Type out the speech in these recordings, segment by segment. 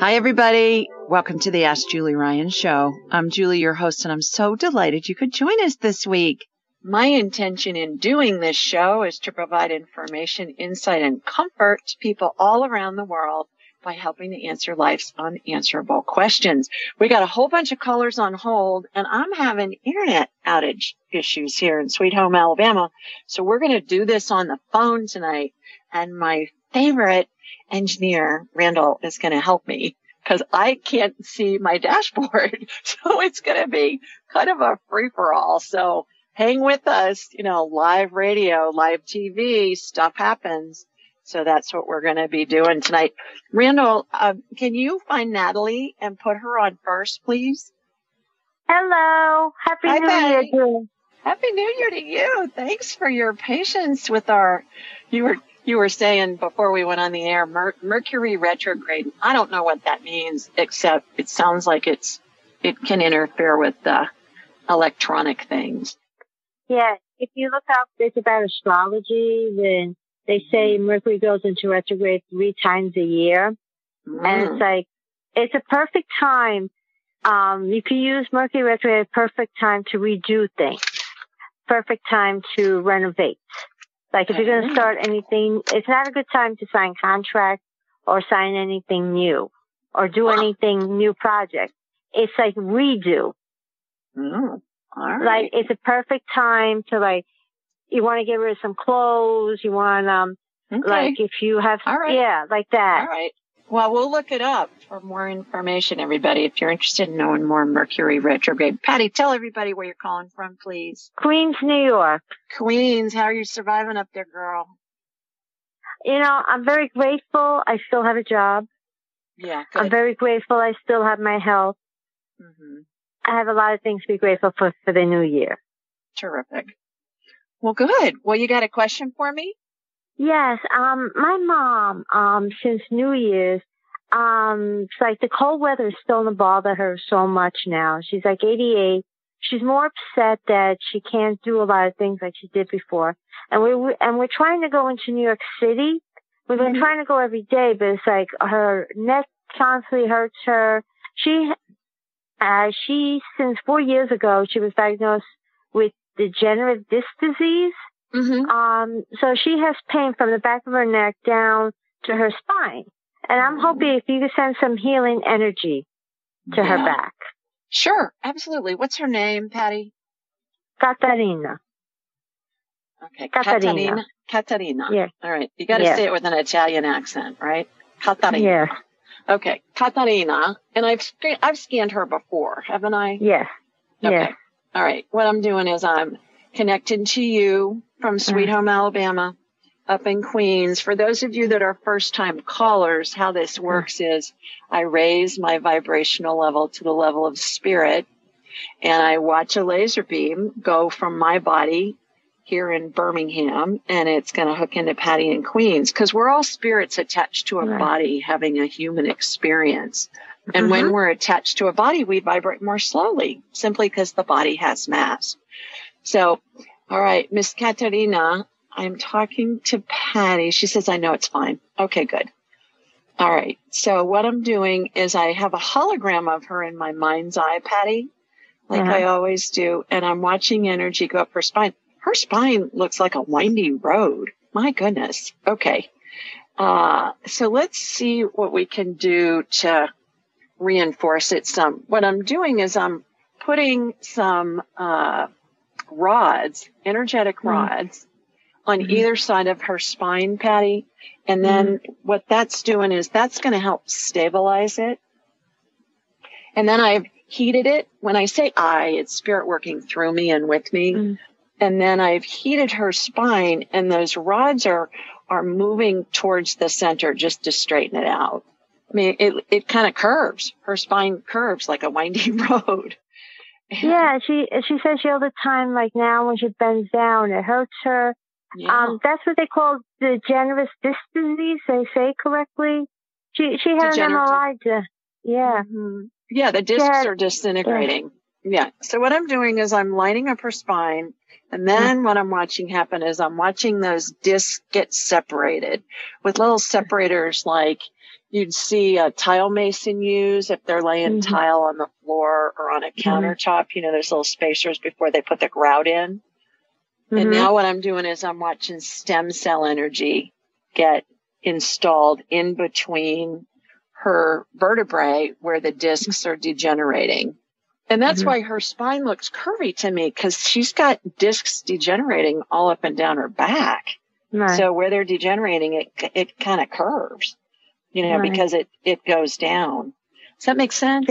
Hi, everybody. Welcome to the Ask Julie Ryan show. I'm Julie, your host, and I'm so delighted you could join us this week. My intention in doing this show is to provide information, insight, and comfort to people all around the world by helping to answer life's unanswerable questions. We got a whole bunch of callers on hold, and I'm having internet outage issues here in Sweet Home, Alabama. So we're going to do this on the phone tonight. And my favorite engineer, Randall, is going to help me because I can't see my dashboard. So it's going to be kind of a free for all. So hang with us, you know, live radio, live TV, stuff happens. So that's what we're going to be doing tonight. Randall, uh, can you find Natalie and put her on first, please? Hello. Happy Hi, New. Year. Happy New Year to you. Thanks for your patience with our, you were, you were saying before we went on the air, Mer- Mercury retrograde. I don't know what that means, except it sounds like it's, it can interfere with the electronic things. Yeah, if you look up this about astrology, then they say Mercury goes into retrograde three times a year. And Mm. it's like, it's a perfect time. Um, you can use Mercury retrograde, a perfect time to redo things. Perfect time to renovate. Like if you're going to start anything, it's not a good time to sign contracts or sign anything new or do anything new project. It's like redo. Mm. All right. like it's a perfect time to like you want to get rid of some clothes you want um okay. like if you have right. yeah like that All right. Well, we'll look it up for more information, everybody, if you're interested in knowing more Mercury retrograde. Patty, tell everybody where you're calling from, please. queens new york Queens, how are you surviving up there, girl? you know i'm very grateful i still have a job Yeah, i'm very grateful i still have my health Mm-hmm. i have a lot of things to be grateful for for the new year Terrific. Well, good. Well, you got a question for me? Yes um my mom um since new year's um it's like the cold weather is still to bother her so much now she's like 88 she's more upset that she can't do a lot of things like she did before. And we we- and we're trying to go into New York City. We've been Mhm. trying to go every day, but it's like her neck constantly hurts her. She, uh, she since four years ago she was diagnosed with degenerative disc disease. Mm-hmm. Um, so she has pain from the back of her neck down to her spine. And I'm Mhm. hoping if you could send some healing energy to her back. Sure, absolutely. What's her name, Patty? Katarina. Okay, Catarina. Catarina. Yeah. All right. You got to Yeah. say it with an Italian accent, right? Catarina. Yes. Okay, Catarina. And I've sc- I've scanned her before, haven't I? Yeah. Okay. Yes. All right. What I'm doing is I'm connecting to you from Sweet Home, Alabama, up in Queens. For those of you that are first time callers, how this works is I raise my vibrational level to the level of spirit and I watch a laser beam go from my body here in Birmingham and it's going to hook into Patty in Queens because we're all spirits attached to a right. body having a human experience. And mm-hmm. when we're attached to a body, we vibrate more slowly simply because the body has mass. So, all right, Miss Katerina, I'm talking to Patty. She says, I know it's fine. Okay, good. All right. So what I'm doing is I have a hologram of her in my mind's eye, Patty, like uh-huh. I always do. And I'm watching energy go up her spine. Her spine looks like a windy road. My goodness. Okay. Uh, so let's see what we can do to reinforce it some. What I'm doing is I'm putting some, uh, rods, energetic mm-hmm. rods on mm-hmm. either side of her spine, Patty. And then mm-hmm. what that's doing is that's going to help stabilize it. And then I've heated it. When I say I, it's spirit working through me and with me. Mm-hmm. And then I've heated her spine and those rods are, are moving towards the center just to straighten it out. I mean, it, it kind of curves. Her spine curves like a windy road. Yeah, she, she says she all the time, like now when she bends down, it hurts her. Yeah. Um, that's what they call the generous disc disease. They say correctly. She she had an MRI. To, yeah. Mm-hmm. Yeah, the discs had, are disintegrating. Yeah. yeah. So what I'm doing is I'm lining up her spine, and then mm-hmm. what I'm watching happen is I'm watching those discs get separated with little separators like you'd see a tile mason use if they're laying mm-hmm. tile on the floor or on a mm-hmm. countertop. You know, there's little spacers before they put the grout in. Mm-hmm. And now what I'm doing is I'm watching stem cell energy get installed in between her vertebrae where the discs are degenerating. And that's mm-hmm. why her spine looks curvy to me because she's got discs degenerating all up and down her back. Right. So where they're degenerating, it, it kind of curves, you know, right. because it, it goes down. Does that make sense?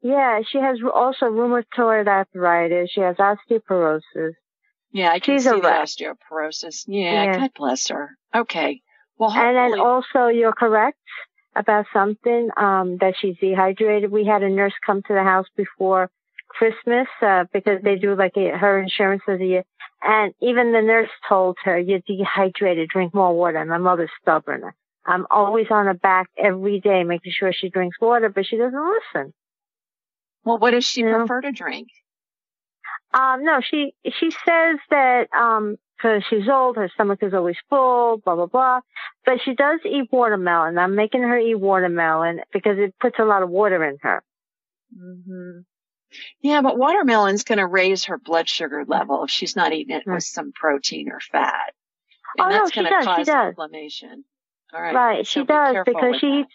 Yeah, she has also rheumatoid arthritis. She has osteoporosis. Yeah, I can She's see the osteoporosis. Yeah, yeah, God bless her. Okay. Well, hopefully- and then also you're correct about something um, that she's dehydrated. We had a nurse come to the house before Christmas uh, because they do like a, her insurance of the year, and even the nurse told her, "You're dehydrated. Drink more water." And my mother's stubborn. I'm always on her back every day, making sure she drinks water, but she doesn't listen. Well, what does she you prefer know? to drink? Um, no, she, she says that, um, cause she's old, her stomach is always full, blah, blah, blah. But she does eat watermelon. I'm making her eat watermelon because it puts a lot of water in her. Mm-hmm. Yeah, but watermelon's going to raise her blood sugar level if she's not eating it with some protein or fat. And oh, that's no, going to cause She does. inflammation. All right. Right. So she does because she eats,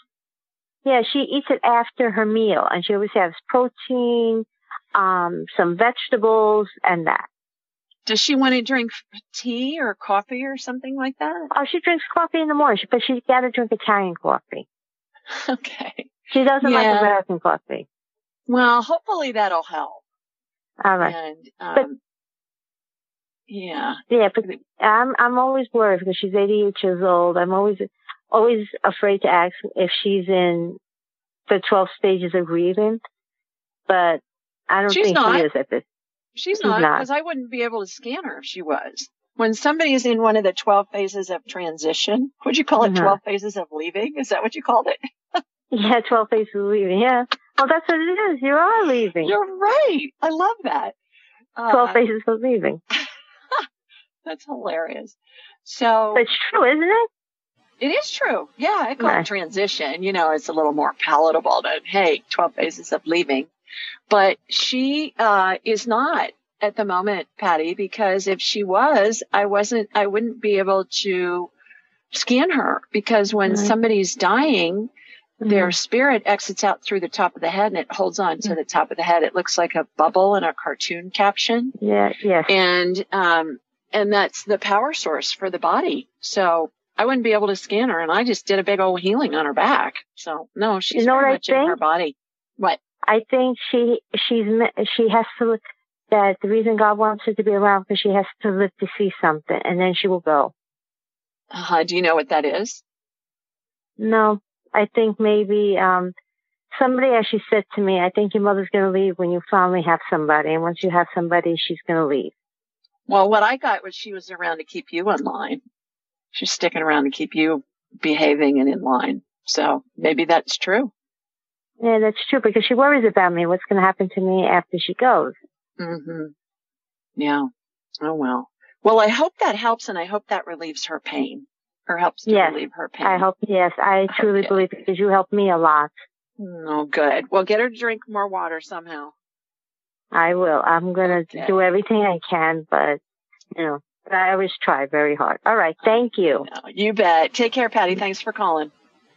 yeah, she eats it after her meal and she always has protein, um, some vegetables and that. Does she want to drink tea or coffee or something like that? Oh, she drinks coffee in the morning, but she's got to drink Italian coffee. Okay. She doesn't yeah. like American coffee. Well, hopefully that'll help. All right. And, um, but, yeah. Yeah, but I'm, I'm always worried because she's 88 years old. I'm always, always afraid to ask if she's in the 12 stages of grieving. But I don't she's think not. she is at this. She's, she's not because I wouldn't be able to scan her if she was. When somebody is in one of the 12 phases of transition, would you call it uh-huh. 12 phases of leaving? Is that what you called it? yeah, 12 phases of leaving. Yeah. Well, that's what it is. You are leaving. You're right. I love that. 12 uh, phases of leaving. that's hilarious. So. It's true, isn't it? It is true. Yeah, I call it transition. You know, it's a little more palatable to, hey, 12 phases of leaving. But she uh, is not at the moment, Patty, because if she was, I wasn't, I wouldn't be able to scan her because when somebody's dying, mm-hmm. their spirit exits out through the top of the head and it holds on to mm-hmm. the top of the head. It looks like a bubble in a cartoon caption. Yeah, yes. And, um, and that's the power source for the body. So I wouldn't be able to scan her and I just did a big old healing on her back. So no, she's you know very much in her body. What? I think she she's she has to that the reason God wants her to be around because she has to live to see something and then she will go. Uh, do you know what that is? No, I think maybe, um, somebody actually said to me, I think your mother's going to leave when you finally have somebody. And once you have somebody, she's going to leave. Well, what I got was she was around to keep you in line. She's sticking around to keep you behaving and in line. So maybe that's true. Yeah, that's true because she worries about me. What's going to happen to me after she goes? Mm-hmm. Yeah. Oh well. Well, I hope that helps, and I hope that relieves her pain, or helps to yes, relieve her pain. I hope. Yes, I truly Okay. believe because you helped me a lot. Oh, good. Well, get her to drink more water somehow. I will. I'm going to Okay. do everything I can, but you know, but I always try very hard. All right. Thank you. You bet. Take care, Patty. Mm-hmm. Thanks for calling.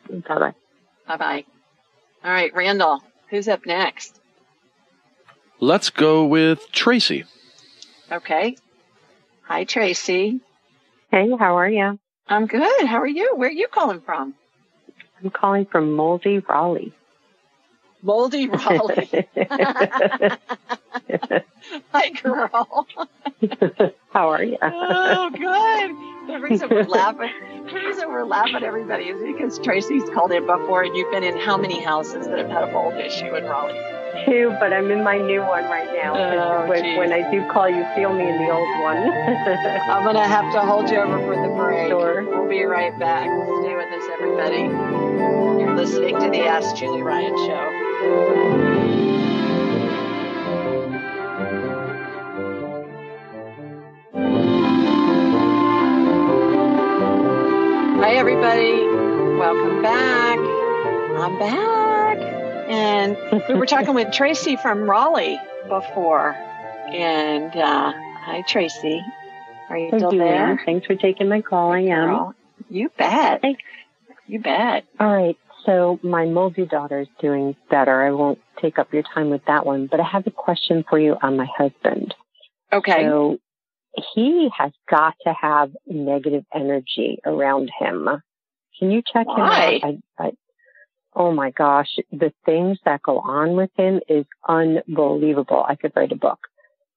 Bye bye. Bye bye. All right, Randall. Who's up next? Let's go with Tracy. Okay. Hi, Tracy. Hey, how are you? I'm good. How are you? Where are you calling from? I'm calling from Moldy, Raleigh. Moldy Raleigh. Hi, girl. how are you? oh, good. The reason we're laughing, the reason we're laughing everybody is because Tracy's called in before, and you've been in how many houses that have had a mold issue in Raleigh? Two, but I'm in my new one right now. Oh, when, when I do call, you feel me in the old one. I'm gonna have to hold you over for the break. Sure. We'll be right back. Stay with us, everybody. You're listening to the Ask Julie Ryan show. Hi, everybody. Welcome back. I'm back. And we were talking with Tracy from Raleigh before. And, uh, hi, Tracy. Are you Thank still you, there? Thanks for taking my call. I am. You bet. Thanks. You bet. All right. So my moldy daughter is doing better. I won't take up your time with that one, but I have a question for you on my husband. Okay. So he has got to have negative energy around him. Can you check Why? him out? I, I, oh my gosh, the things that go on with him is unbelievable. I could write a book.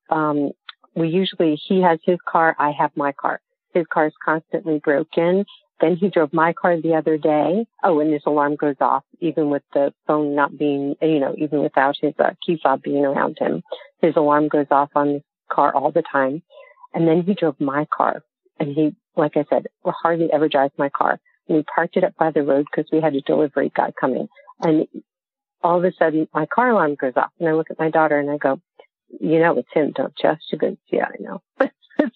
Um, we usually, he has his car, I have my car. His car is constantly broken. Then he drove my car the other day. Oh, and his alarm goes off, even with the phone not being, you know, even without his uh, key fob being around him. His alarm goes off on his car all the time. And then he drove my car. And he, like I said, hardly ever drives my car. And he parked it up by the road because we had a delivery guy coming. And all of a sudden, my car alarm goes off. And I look at my daughter and I go, you know, it's him, don't you? She goes, yeah, I know.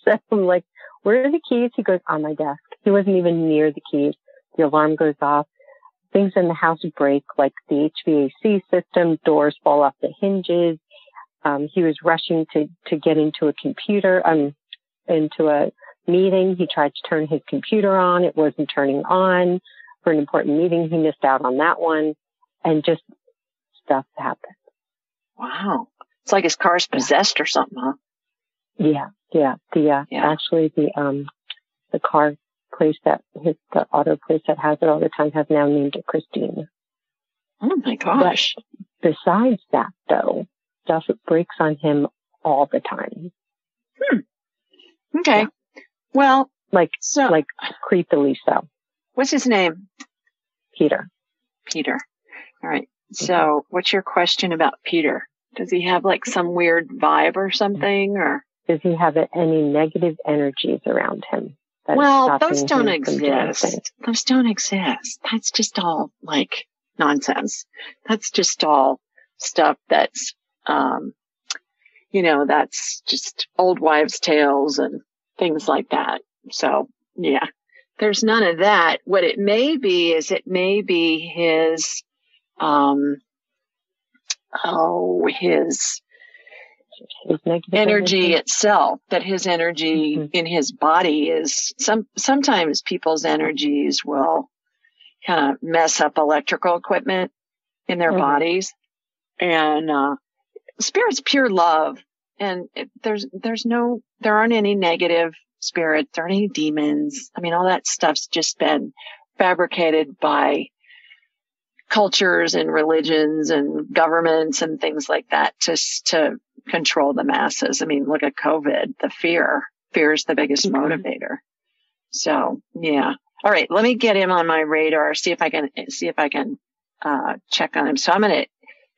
so I'm like, where are the keys? He goes, on my desk. He wasn't even near the keys. The alarm goes off. Things in the house break, like the HVAC system, doors fall off the hinges. Um, he was rushing to, to get into a computer, um, into a meeting. He tried to turn his computer on. It wasn't turning on for an important meeting. He missed out on that one and just stuff happened. Wow. It's like his car's possessed or something, huh? Yeah, yeah. The uh, Yeah. actually the um the car place that his the auto place that has it all the time has now named it Christine. Oh my gosh. Besides that, though, stuff breaks on him all the time, Hmm. Okay. Well, like so like creepily so. what's his name? Peter. Peter. All right. So what's your question about Peter? Does he have like some weird vibe or something or? Does he have any negative energies around him? Well, those don't exist. Those don't exist. That's just all like nonsense. That's just all stuff that's, um, you know, that's just old wives' tales and things like that. So yeah, there's none of that. What it may be is it may be his, um, oh, his Negative energy itself that his energy Mhm. in his body is some sometimes people's energies will kind of mess up electrical equipment in their Mhm. bodies and uh spirit's pure love and it, there's there's no there aren't any negative spirits there aren't any demons i mean all that stuff's just been fabricated by cultures and religions and governments and things like that to to control the masses. I mean, look at COVID, the fear. Fear is the biggest mm-hmm. motivator. So yeah. All right. Let me get him on my radar. See if I can see if I can uh, check on him. So I'm going to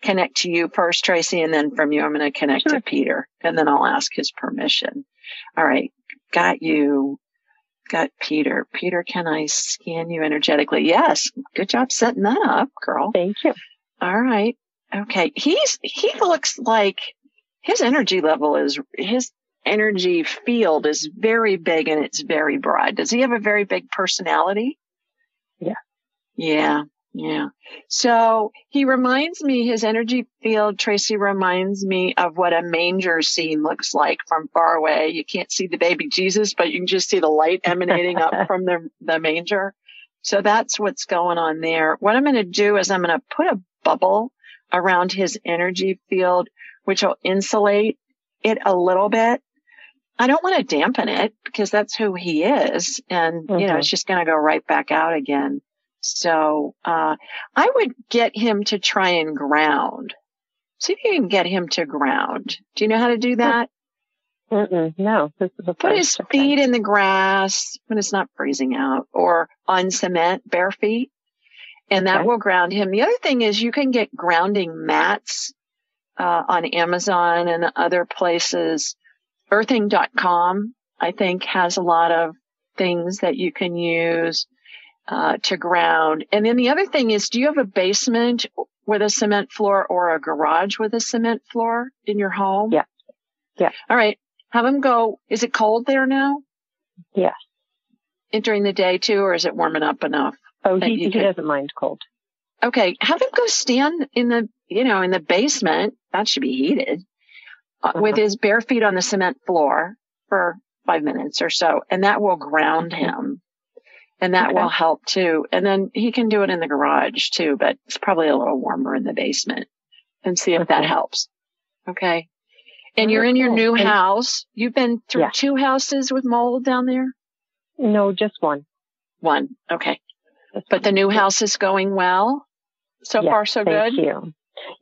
connect to you first, Tracy, and then from you, I'm going to connect sure. to Peter, and then I'll ask his permission. All right. Got you. Got Peter. Peter, can I scan you energetically? Yes. Good job setting that up, girl. Thank you. All right. Okay. He's, he looks like his energy level is, his energy field is very big and it's very broad. Does he have a very big personality? Yeah. Yeah. Yeah. So he reminds me, his energy field, Tracy reminds me of what a manger scene looks like from far away. You can't see the baby Jesus, but you can just see the light emanating up from the, the manger. So that's what's going on there. What I'm going to do is I'm going to put a bubble around his energy field, which will insulate it a little bit. I don't want to dampen it because that's who he is. And, mm-hmm. you know, it's just going to go right back out again. So, uh, I would get him to try and ground. See if you can get him to ground. Do you know how to do that? Mm-mm, no, Put his feet in the grass when it's not freezing out or on cement, bare feet. And that okay. will ground him. The other thing is you can get grounding mats, uh, on Amazon and other places. Earthing.com, I think has a lot of things that you can use uh, to ground. And then the other thing is, do you have a basement with a cement floor or a garage with a cement floor in your home? Yeah. Yeah. All right. Have them go. Is it cold there now? Yes. During the day too, or is it warming up enough? Oh, he, he doesn't mind cold. Okay. Have them go stand in the, you know, in the basement. That should be heated uh, uh-huh. with his bare feet on the cement floor for five minutes or so. And that will ground him and that will help too. And then he can do it in the garage too, but it's probably a little warmer in the basement and see if that helps. Okay. And you're in your new house. You've been through yeah. two houses with mold down there? No, just one. One. Okay. but the new house is going well. So far, so thank good. You.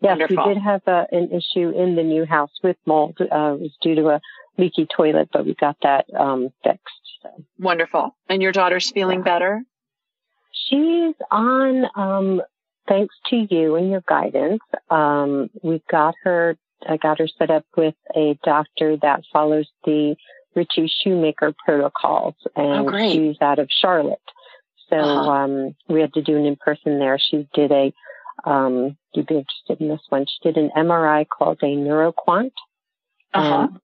Yes, Wonderful. we did have a, an issue in the new house with mold. Uh, it was due to a leaky toilet, but we got that um, fixed. So. Wonderful. And your daughter's feeling yeah. better? She's on, um, thanks to you and your guidance. Um, we've got her, I got her set up with a doctor that follows the Ritchie Shoemaker protocols and oh, she's out of Charlotte. So, uh-huh. um, we had to do an in person there. She did a, um, you'd be interested in this one. She did an MRI called a NeuroQuant. Uh-huh. And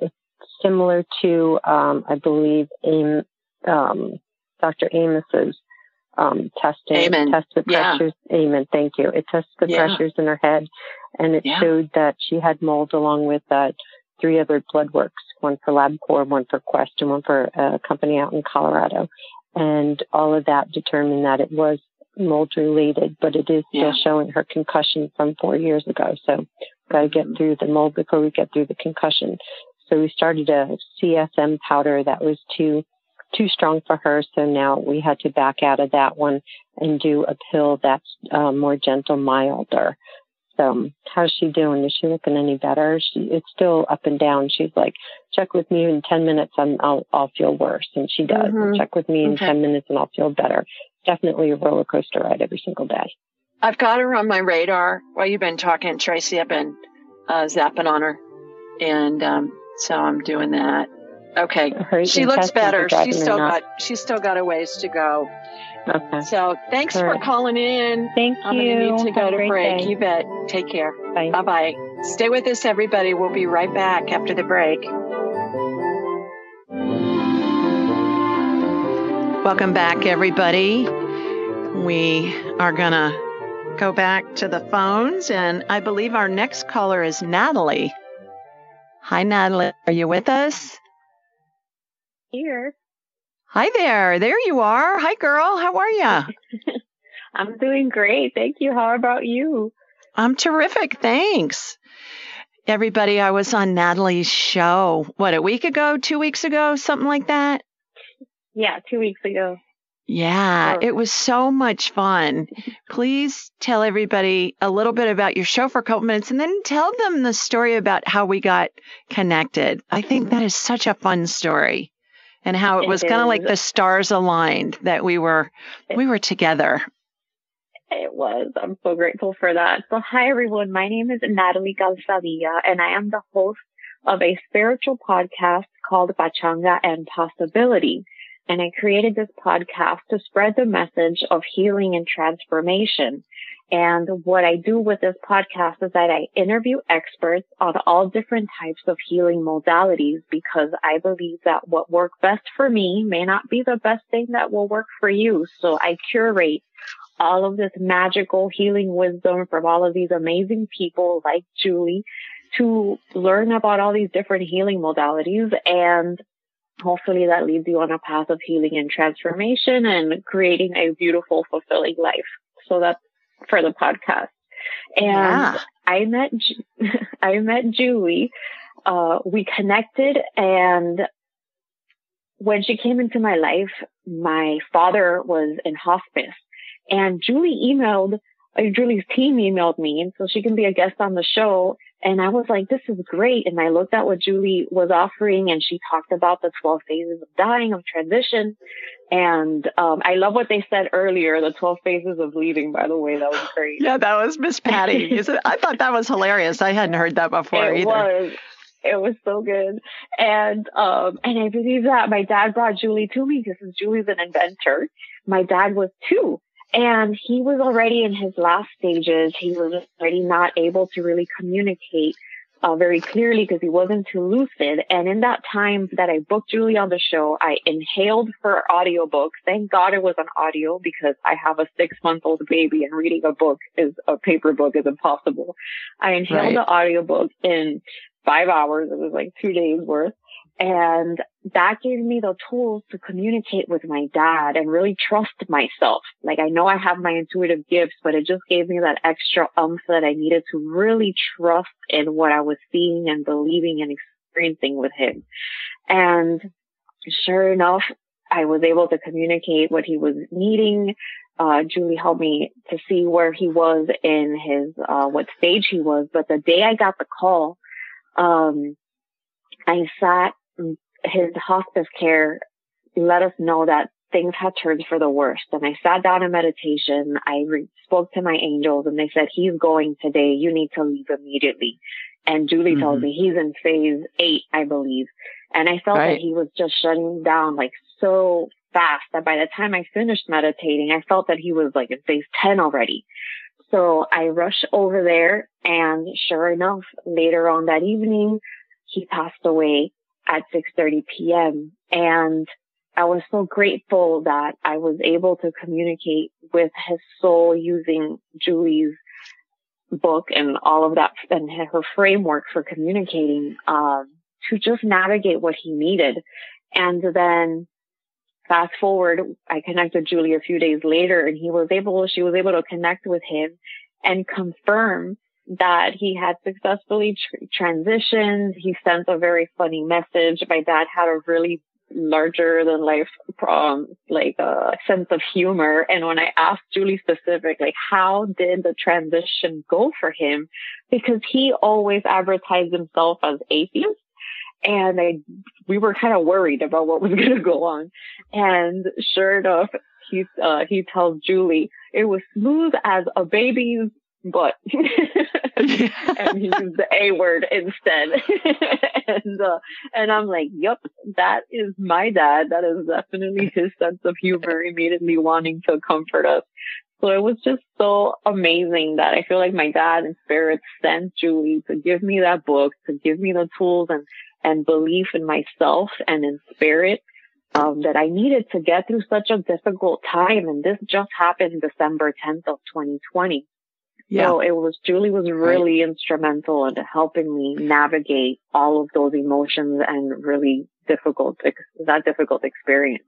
it's similar to, um, I believe, Aim, um, Dr. Amos's um, testing. Amen. Test the pressures. Yeah. Amen. Thank you. It tested the yeah. pressures in her head, and it yeah. showed that she had mold along with uh, three other blood works, one for LabCorp, one for Quest, and one for a company out in Colorado. And all of that determined that it was mold related, but it is still showing her concussion from four years ago. So got to get mm-hmm. through the mold before we get through the concussion. So we started a CSM powder that was too too strong for her. So now we had to back out of that one and do a pill that's uh, more gentle, milder. So how's she doing? Is she looking any better? She it's still up and down. She's like, check with me in ten minutes, and I'll I'll feel worse, and she does. Mm-hmm. Check with me in okay. ten minutes, and I'll feel better. Definitely a roller coaster ride every single day. I've got her on my radar while you've been talking, Tracy. I've been uh, zapping on her, and um, so I'm doing that. Okay. She looks better. She's still got she's still got a ways to go. Okay. So thanks for calling in. Thank I'm you. I'm gonna need to go Have to break. Day. You bet. Take care. Bye. Bye bye. Stay with us, everybody. We'll be right back after the break. Welcome back, everybody. We are gonna go back to the phones, and I believe our next caller is Natalie. Hi, Natalie. Are you with us? Here. Hi there. There you are. Hi, girl. How are you? I'm doing great. Thank you. How about you? I'm terrific. Thanks. Everybody, I was on Natalie's show, what, a week ago, two weeks ago, something like that? Yeah, two weeks ago. Yeah, oh. it was so much fun. Please tell everybody a little bit about your show for a couple minutes and then tell them the story about how we got connected. I think that is such a fun story and how it, it was kind of like the stars aligned that we were we were together. It was. I'm so grateful for that. So hi everyone. My name is Natalie Calzadilla and I am the host of a spiritual podcast called Pachanga and Possibility. And I created this podcast to spread the message of healing and transformation. And what I do with this podcast is that I interview experts on all different types of healing modalities because I believe that what worked best for me may not be the best thing that will work for you. So I curate all of this magical healing wisdom from all of these amazing people like Julie to learn about all these different healing modalities and hopefully that leads you on a path of healing and transformation and creating a beautiful, fulfilling life. So that's for the podcast. And yeah. I met, I met Julie. Uh, we connected and when she came into my life, my father was in hospice and Julie emailed, Julie's team emailed me and so she can be a guest on the show and I was like, this is great. And I looked at what Julie was offering and she talked about the 12 phases of dying, of transition. And um, I love what they said earlier, the 12 phases of leaving, by the way. That was great. yeah, that was Miss Patty. I thought that was hilarious. I hadn't heard that before it either. Was. It was so good. And um and I believe that my dad brought Julie to me because Julie's an inventor. My dad was too. And he was already in his last stages. He was already not able to really communicate uh, very clearly because he wasn't too lucid. And in that time that I booked Julie on the show, I inhaled her audiobook. Thank God it was an audio because I have a six month old baby and reading a book is a paper book is impossible. I inhaled right. the audiobook in five hours. It was like two days worth. And that gave me the tools to communicate with my dad and really trust myself. Like I know I have my intuitive gifts, but it just gave me that extra umph that I needed to really trust in what I was seeing and believing and experiencing with him. And sure enough, I was able to communicate what he was needing. Uh, Julie helped me to see where he was in his, uh, what stage he was. But the day I got the call, um, I sat his hospice care let us know that things had turned for the worst. And I sat down in meditation. I re- spoke to my angels and they said, he's going today. You need to leave immediately. And Julie mm-hmm. told me he's in phase eight, I believe. And I felt right. that he was just shutting down like so fast that by the time I finished meditating, I felt that he was like in phase 10 already. So I rushed over there and sure enough, later on that evening, he passed away at 6:30 p.m. and I was so grateful that I was able to communicate with his soul using Julie's book and all of that and her framework for communicating um, to just navigate what he needed. And then fast forward, I connected Julie a few days later and he was able, she was able to connect with him and confirm that he had successfully tr- transitioned. He sent a very funny message. My dad had a really larger than life um like a uh, sense of humor and when i asked julie specific like how did the transition go for him because he always advertised himself as atheist and i we were kind of worried about what was going to go on and sure enough he uh he tells julie it was smooth as a baby's but and he used the A word instead. and uh, and I'm like, yep, that is my dad. That is definitely his sense of humor, immediately wanting to comfort us. So it was just so amazing that I feel like my dad in spirit sent Julie to give me that book, to give me the tools and and belief in myself and in spirit. Um, that I needed to get through such a difficult time. And this just happened December 10th of 2020. Yeah. So it was Julie was really right. instrumental in helping me navigate all of those emotions and really difficult that difficult experience.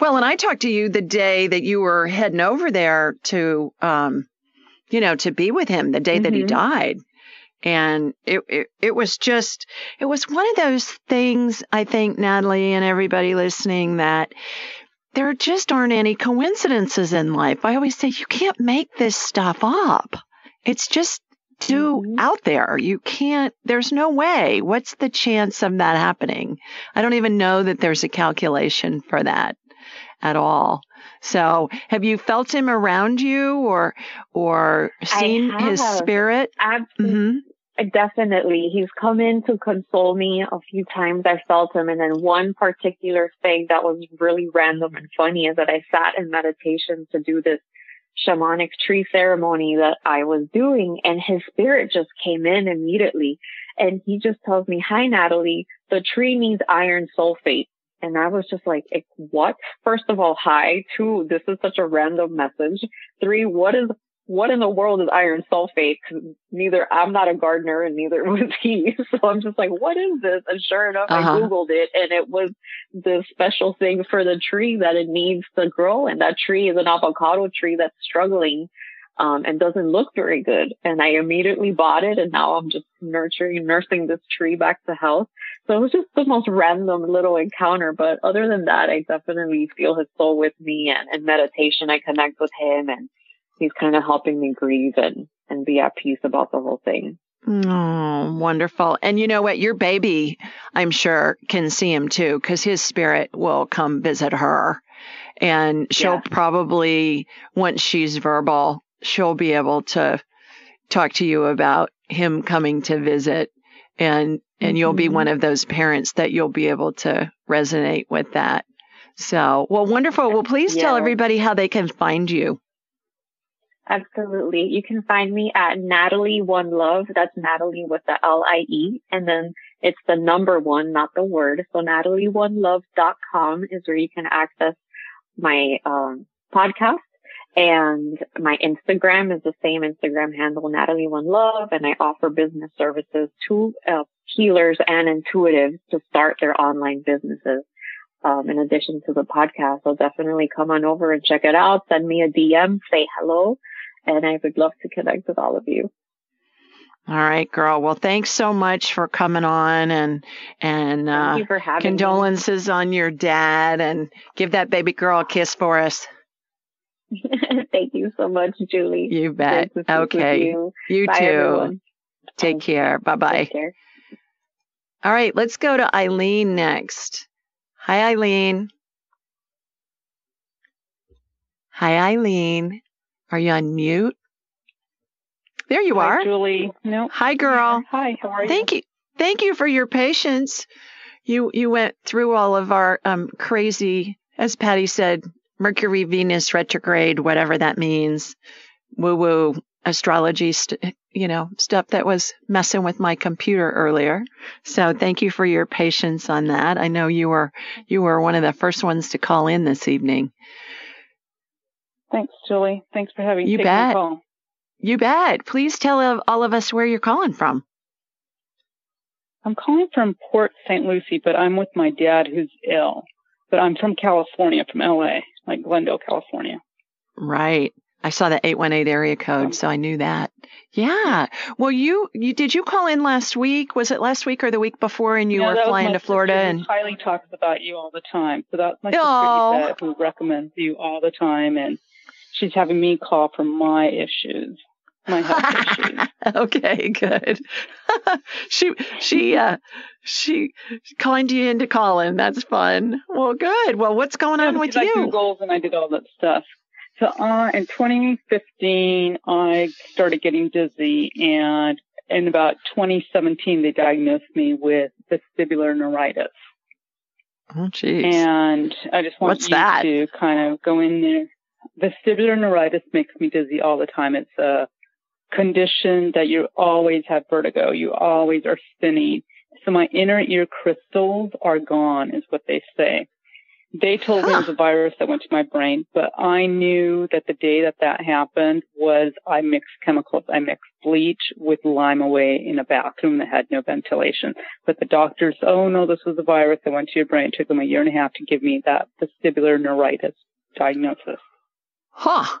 Well, and I talked to you the day that you were heading over there to, um, you know, to be with him the day mm-hmm. that he mm-hmm. died. And it, it, it was just, it was one of those things, I think, Natalie and everybody listening that there just aren't any coincidences in life. I always say you can't make this stuff up. It's just too Mhm. out there. You can't, there's no way. What's the chance of that happening? I don't even know that there's a calculation for that at all. So have you felt him around you or, or seen his spirit? Absolutely. hmm Definitely. He's come in to console me a few times. I felt him. And then one particular thing that was really random and funny is that I sat in meditation to do this shamanic tree ceremony that I was doing and his spirit just came in immediately. And he just tells me, hi, Natalie, the tree needs iron sulfate. And I was just like, "Eh, what? First of all, hi. Two, this is such a random message. Three, what is what in the world is iron sulfate? 'Cause neither I'm not a gardener and neither was he. So I'm just like, what is this? And sure enough, Uh-huh. I Googled it and it was the special thing for the tree that it needs to grow. And that tree is an avocado tree that's struggling. Um, and doesn't look very good. And I immediately bought it and now I'm just nurturing, nursing this tree back to health. So it was just the most random little encounter. But other than that, I definitely feel his soul with me and in meditation, I connect with him and he's kind of helping me grieve and, and be at peace about the whole thing. Oh, wonderful. And you know what? Your baby, I'm sure, can see him too, because his spirit will come visit her. And she'll Yeah. probably, once she's verbal, she'll be able to talk to you about him coming to visit. And, and you'll be Mhm. one of those parents that you'll be able to resonate with that. So, well, wonderful. Well, please tell everybody how they can find you. Absolutely. You can find me at Natalie One Love. That's Natalie with the L-I-E. And then it's the number one, not the word. So natalieonelove.com is where you can access my, um, podcast. And my Instagram is the same Instagram handle, Natalie One Love. And I offer business services to uh, healers and intuitives to start their online businesses. Um, in addition to the podcast. So definitely come on over and check it out. Send me a DM, say hello and I would love to connect with all of you. All right, girl. Well, thanks so much for coming on and, and, uh, you for having condolences on your dad and give that baby girl a kiss for us. Thank you so much, Julie. You bet. Good to speak with Okay. You, You Bye, too. everyone. Take care. Bye bye. All right, let's go to Eileen next. Hi, Eileen. Hi, Eileen. Are you on mute? There you Hi, are. Julie. No. Hi, girl. Hi, how are you? Thank you. Thank you for your patience. You you went through all of our um crazy, as Patty said, Mercury Venus retrograde, whatever that means, woo woo astrology, st- you know, stuff that was messing with my computer earlier. So thank you for your patience on that. I know you were you were one of the first ones to call in this evening. Thanks, Julie. Thanks for having You bet. the call. You bet. Please tell all of us where you're calling from. I'm calling from Port St. Lucie, but I'm with my dad who's ill. But I'm from California, from LA, like Glendale, California. Right. I saw the 818 area code, so I knew that. Yeah. Well, you, you did you call in last week? Was it last week or the week before and you Yeah, were flying to Florida and highly talks about you all the time. So that's my sister who recommends you all the time, and she's having me call for my issues, my health issues. Okay, good. she she uh she coined you into calling. That's fun. Well, good. Well, what's going on with I you? Googled and I did all that stuff. So uh, in 2015, I started getting dizzy, and in about 2017, they diagnosed me with vestibular neuritis. Oh, jeez. And I just want What's you that? to kind of go in there. Vestibular neuritis makes me dizzy all the time. It's a condition that you always have vertigo. You always are spinning. So my inner ear crystals are gone, is what they say. They told me it was a virus that went to my brain, but I knew that the day that that happened was I mixed chemicals. I mixed bleach with Lime-A-Way in a bathroom that had no ventilation. But the doctors, oh no, this was a virus that went to your brain. It took them a year and a half to give me that vestibular neuritis diagnosis. Huh.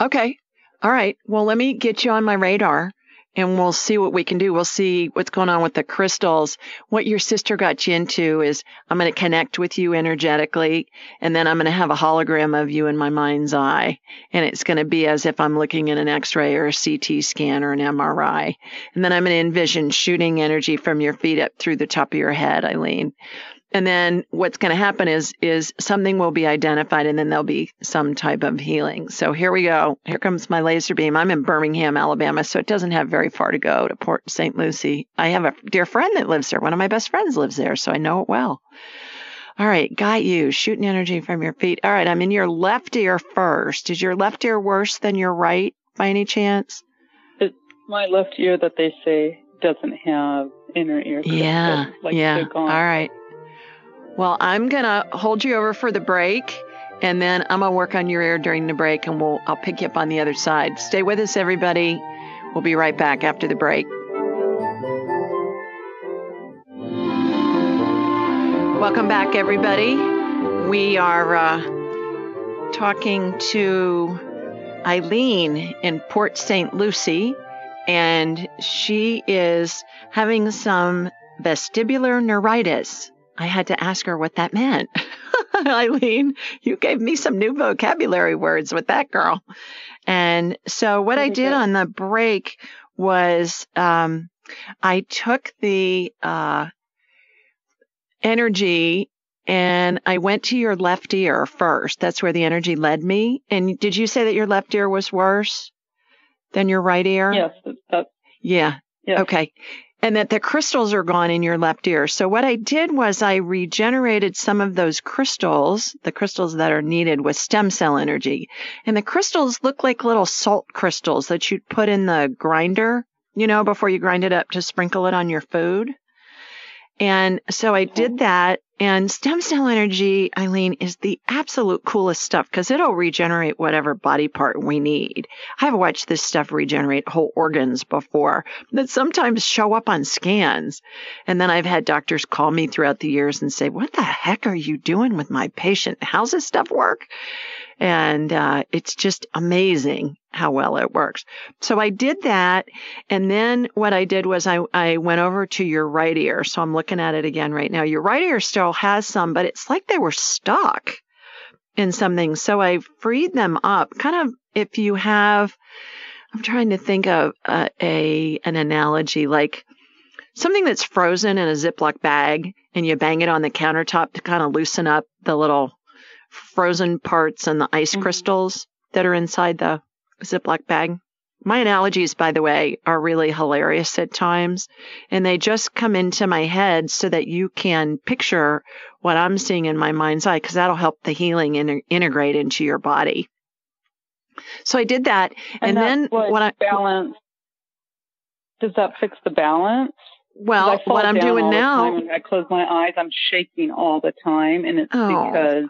Okay. All right. Well, let me get you on my radar and we'll see what we can do. We'll see what's going on with the crystals. What your sister got you into is I'm going to connect with you energetically, and then I'm going to have a hologram of you in my mind's eye. And it's going to be as if I'm looking at an x ray or a CT scan or an MRI. And then I'm going to envision shooting energy from your feet up through the top of your head, Eileen. And then what's going to happen is is something will be identified and then there'll be some type of healing. So here we go. Here comes my laser beam. I'm in Birmingham, Alabama, so it doesn't have very far to go to Port St. Lucie. I have a dear friend that lives there. One of my best friends lives there, so I know it well. All right, got you. Shooting energy from your feet. All right, I'm in your left ear first. Is your left ear worse than your right by any chance? It's my left ear that they say doesn't have inner ear. Yeah, like yeah. All right. Well, I'm going to hold you over for the break and then I'm going to work on your ear during the break and we'll I'll pick you up on the other side. Stay with us everybody. We'll be right back after the break. Welcome back everybody. We are uh, talking to Eileen in Port St. Lucie and she is having some vestibular neuritis. I had to ask her what that meant. Eileen, you gave me some new vocabulary words with that girl. And so what I did on the break was um, I took the uh, energy and I went to your left ear first. That's where the energy led me. And did you say that your left ear was worse than your right ear? Yes. That, yeah. Yes. Okay and that the crystals are gone in your left ear. So what I did was I regenerated some of those crystals, the crystals that are needed with stem cell energy. And the crystals look like little salt crystals that you'd put in the grinder, you know, before you grind it up to sprinkle it on your food. And so I did oh. that and stem cell energy, Eileen, is the absolute coolest stuff because it'll regenerate whatever body part we need. I've watched this stuff regenerate whole organs before that sometimes show up on scans. And then I've had doctors call me throughout the years and say, What the heck are you doing with my patient? How's this stuff work? And uh, it's just amazing how well it works. So I did that. And then what I did was I, I went over to your right ear. So I'm looking at it again right now. Your right ear still has some, but it's like they were stuck in something. So I freed them up. Kind of if you have, I'm trying to think of a, a an analogy like something that's frozen in a Ziploc bag and you bang it on the countertop to kind of loosen up the little frozen parts and the ice mm-hmm. crystals that are inside the Ziploc bag. My analogies, by the way, are really hilarious at times, and they just come into my head so that you can picture what I'm seeing in my mind's eye, because that'll help the healing in- integrate into your body. So I did that, and, and then when I balance, does that fix the balance? Well, what I'm doing now, I close my eyes, I'm shaking all the time, and it's oh. because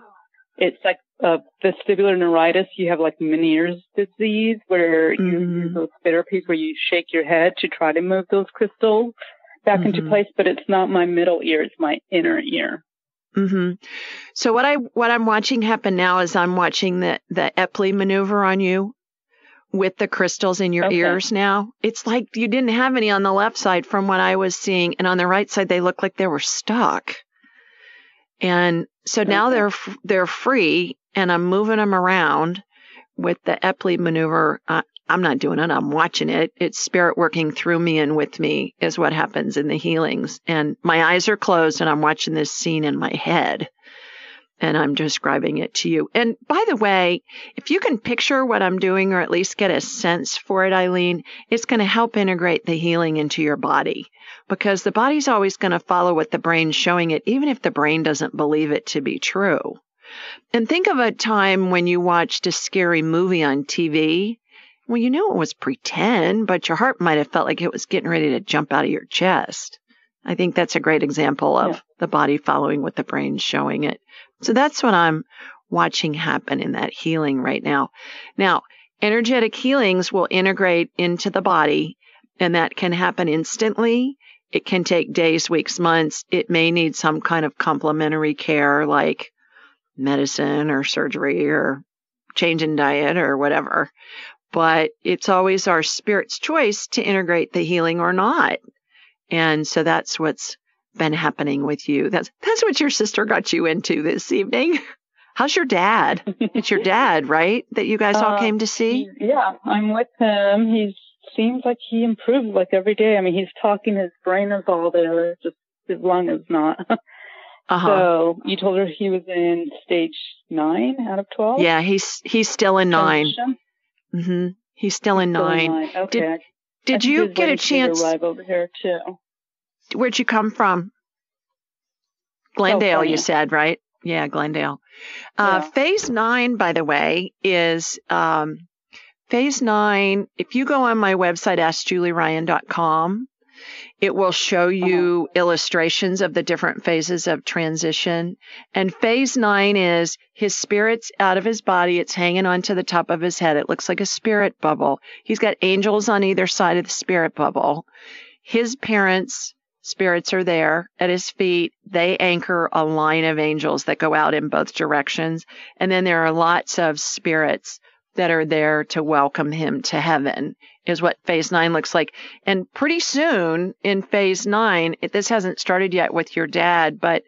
it's like uh, vestibular neuritis. You have like Meniere's disease where mm-hmm. you use those therapies where you shake your head to try to move those crystals back mm-hmm. into place, but it's not my middle ear, it's my inner ear. hmm So what I what I'm watching happen now is I'm watching the the Epley maneuver on you with the crystals in your okay. ears now. It's like you didn't have any on the left side from what I was seeing, and on the right side they look like they were stuck. And so now okay. they're they're free, and I'm moving them around with the Epley maneuver. Uh, I'm not doing it. I'm watching it. It's spirit working through me and with me is what happens in the healings. And my eyes are closed, and I'm watching this scene in my head and I'm describing it to you. And by the way, if you can picture what I'm doing or at least get a sense for it, Eileen, it's going to help integrate the healing into your body because the body's always going to follow what the brain's showing it, even if the brain doesn't believe it to be true. And think of a time when you watched a scary movie on TV. Well, you knew it was pretend, but your heart might have felt like it was getting ready to jump out of your chest. I think that's a great example of yeah. the body following what the brain's showing it. So that's what I'm watching happen in that healing right now. Now, energetic healings will integrate into the body, and that can happen instantly. It can take days, weeks, months. It may need some kind of complementary care like medicine or surgery or change in diet or whatever. but it's always our spirit's choice to integrate the healing or not. And so that's what's been happening with you. That's that's what your sister got you into this evening. How's your dad? it's your dad, right? That you guys all Uh, came to see? Yeah, I'm with him. He seems like he improved like every day. I mean, he's talking. His brain is all there. Just his lung is not. Uh-huh. So you told her he was in stage nine out of twelve. yeah, he's he's still in 9 Transition? Mm-hmm. He's still in Still in nine. Okay. Did- Did you get a chance? Arrive over here too. Where'd you come from? Glendale, California. you said, right? Yeah, Glendale. Uh, Yeah. Phase nine, by the way, is um, phase nine. If you go on my website, askjulieryan.com, it will show you illustrations of the different phases of transition. And phase nine is his spirit's out of his body. It's hanging onto the top of his head. It looks like a spirit bubble. He's got angels on either side of the spirit bubble. His parents' spirits are there at his feet. They anchor a line of angels that go out in both directions. And then there are lots of spirits that are there to welcome him to heaven is what phase nine looks like. And pretty soon in phase nine, it, this hasn't started yet with your dad, but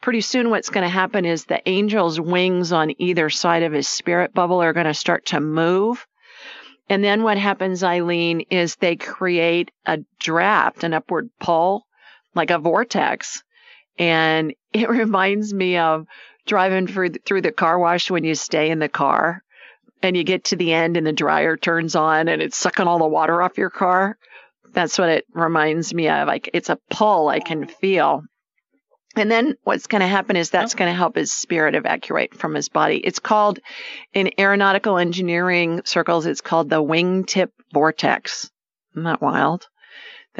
pretty soon what's going to happen is the angel's wings on either side of his spirit bubble are going to start to move. And then what happens, Eileen, is they create a draft, an upward pull, like a vortex. And it reminds me of driving through, through the car wash when you stay in the car and you get to the end and the dryer turns on and it's sucking all the water off your car. That's what it reminds me of. Like it's a pull I can feel. And then what's going to happen is that's oh. going to help his spirit evacuate from his body. It's called in aeronautical engineering circles, it's called the wingtip vortex. Isn't that wild?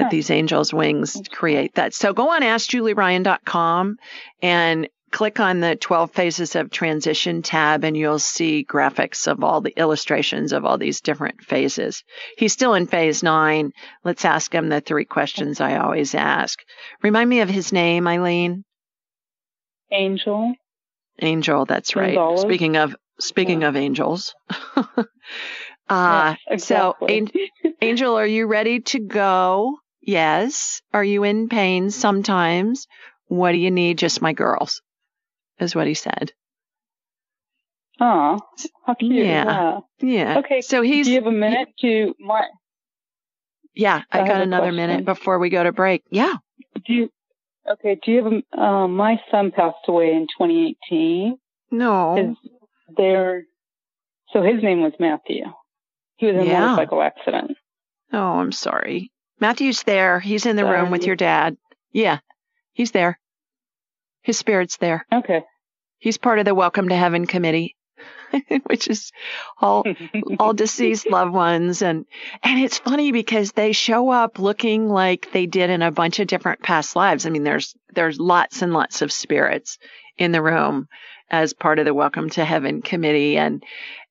That these angels' wings create that. So go on askjulieryan.com and click on the 12 phases of transition tab and you'll see graphics of all the illustrations of all these different phases. He's still in phase nine. Let's ask him the three questions I always ask. Remind me of his name, Eileen. Angel. Angel, that's right. Gonzalez. Speaking of speaking of angels. uh Yes, so exactly. An- Angel, are you ready to go? Yes. Are you in pain sometimes? What do you need? Just my girls. Is what he said. Oh, how cute. Yeah. Yeah. Yeah. Okay. So he's Do you have a minute to my? yeah, I I got another minute before we go to break. Yeah. Do you? Okay. Do you have a? Uh, my son passed away in 2018. No. His, there. So his name was Matthew. He was in Yeah. a motorcycle accident. Oh, I'm sorry. Matthew's there. He's in the room with your dad. Yeah. He's there. His spirit's there. Okay. He's part of the Welcome to Heaven committee, which is all all deceased loved ones and and it's funny because they show up looking like they did in a bunch of different past lives. I mean, there's there's lots and lots of spirits in the room as part of the Welcome to Heaven committee and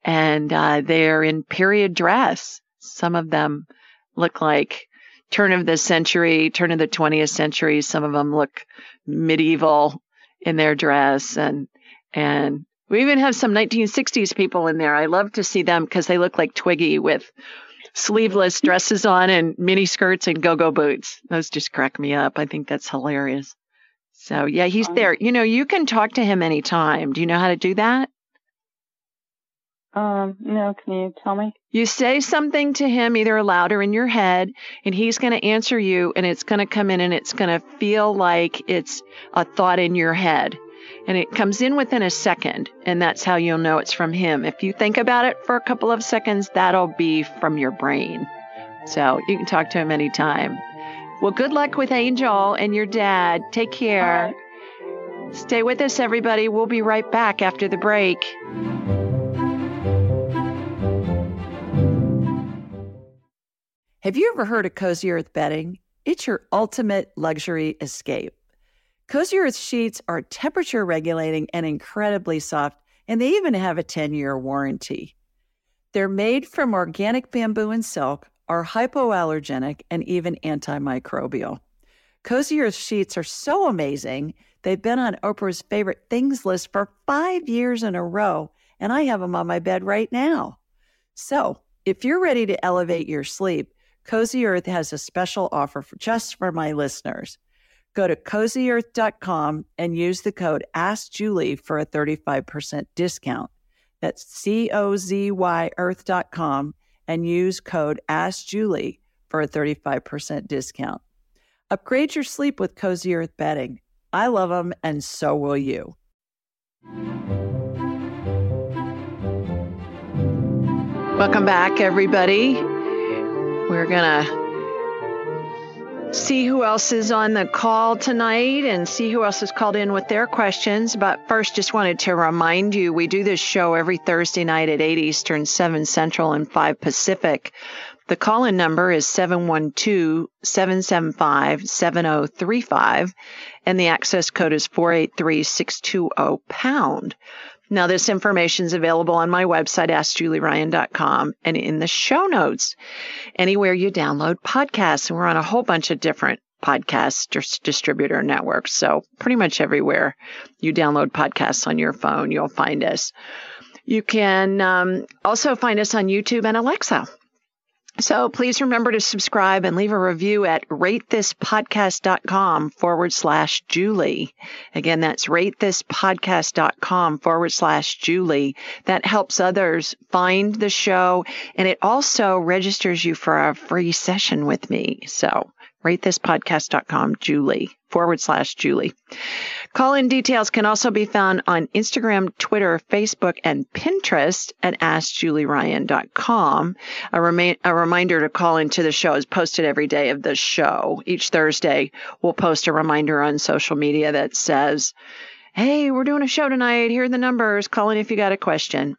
and uh, they're in period dress. Some of them look like turn of the century, turn of the 20th century. Some of them look medieval in their dress and and we even have some 1960s people in there. I love to see them because they look like Twiggy with sleeveless dresses on and mini skirts and go-go boots. Those just crack me up. I think that's hilarious. So yeah, he's there. You know, you can talk to him anytime. Do you know how to do that? Um. No. Can you tell me? You say something to him either aloud or in your head, and he's going to answer you, and it's going to come in and it's going to feel like it's a thought in your head. And it comes in within a second, and that's how you'll know it's from him. If you think about it for a couple of seconds, that'll be from your brain. So you can talk to him anytime. Well, good luck with Angel and your dad. Take care. Stay with us, everybody. We'll be right back after the break. Have you ever heard of Cozy Earth bedding? It's your ultimate luxury escape. Cozy Earth sheets are temperature regulating and incredibly soft, and they even have a 10 year warranty. They're made from organic bamboo and silk, are hypoallergenic, and even antimicrobial. Cozy Earth sheets are so amazing, they've been on Oprah's favorite things list for five years in a row, and I have them on my bed right now. So, If you're ready to elevate your sleep, Cozy Earth has a special offer for just for my listeners. Go to cozyearth.com and use the code AskJulie for a 35% discount. That's C O Z Y earth.com and use code AskJulie for a 35% discount. Upgrade your sleep with Cozy Earth bedding. I love them, and so will you. Welcome back, everybody. We're to see who else is on the call tonight and see who else has called in with their questions. But first, just wanted to remind you we do this show every Thursday night at 8 Eastern, 7 Central, and 5 Pacific. The call in number is 712 775 7035, and the access code is 483 620 pound. Now, this information is available on my website, AskJulieRyan.com, and in the show notes, anywhere you download podcasts. And we're on a whole bunch of different podcast dis- distributor networks. So, pretty much everywhere you download podcasts on your phone, you'll find us. You can um, also find us on YouTube and Alexa. So please remember to subscribe and leave a review at ratethispodcast.com forward slash Julie. Again, that's ratethispodcast.com forward slash Julie. That helps others find the show and it also registers you for a free session with me. So ratethispodcast.com, Julie forward slash Julie. Call in details can also be found on Instagram, Twitter, Facebook, and Pinterest at AskJulieRyan.com. A, remi- a reminder to call into the show is posted every day of the show. Each Thursday, we'll post a reminder on social media that says, Hey, we're doing a show tonight. Here are the numbers. Call in if you got a question.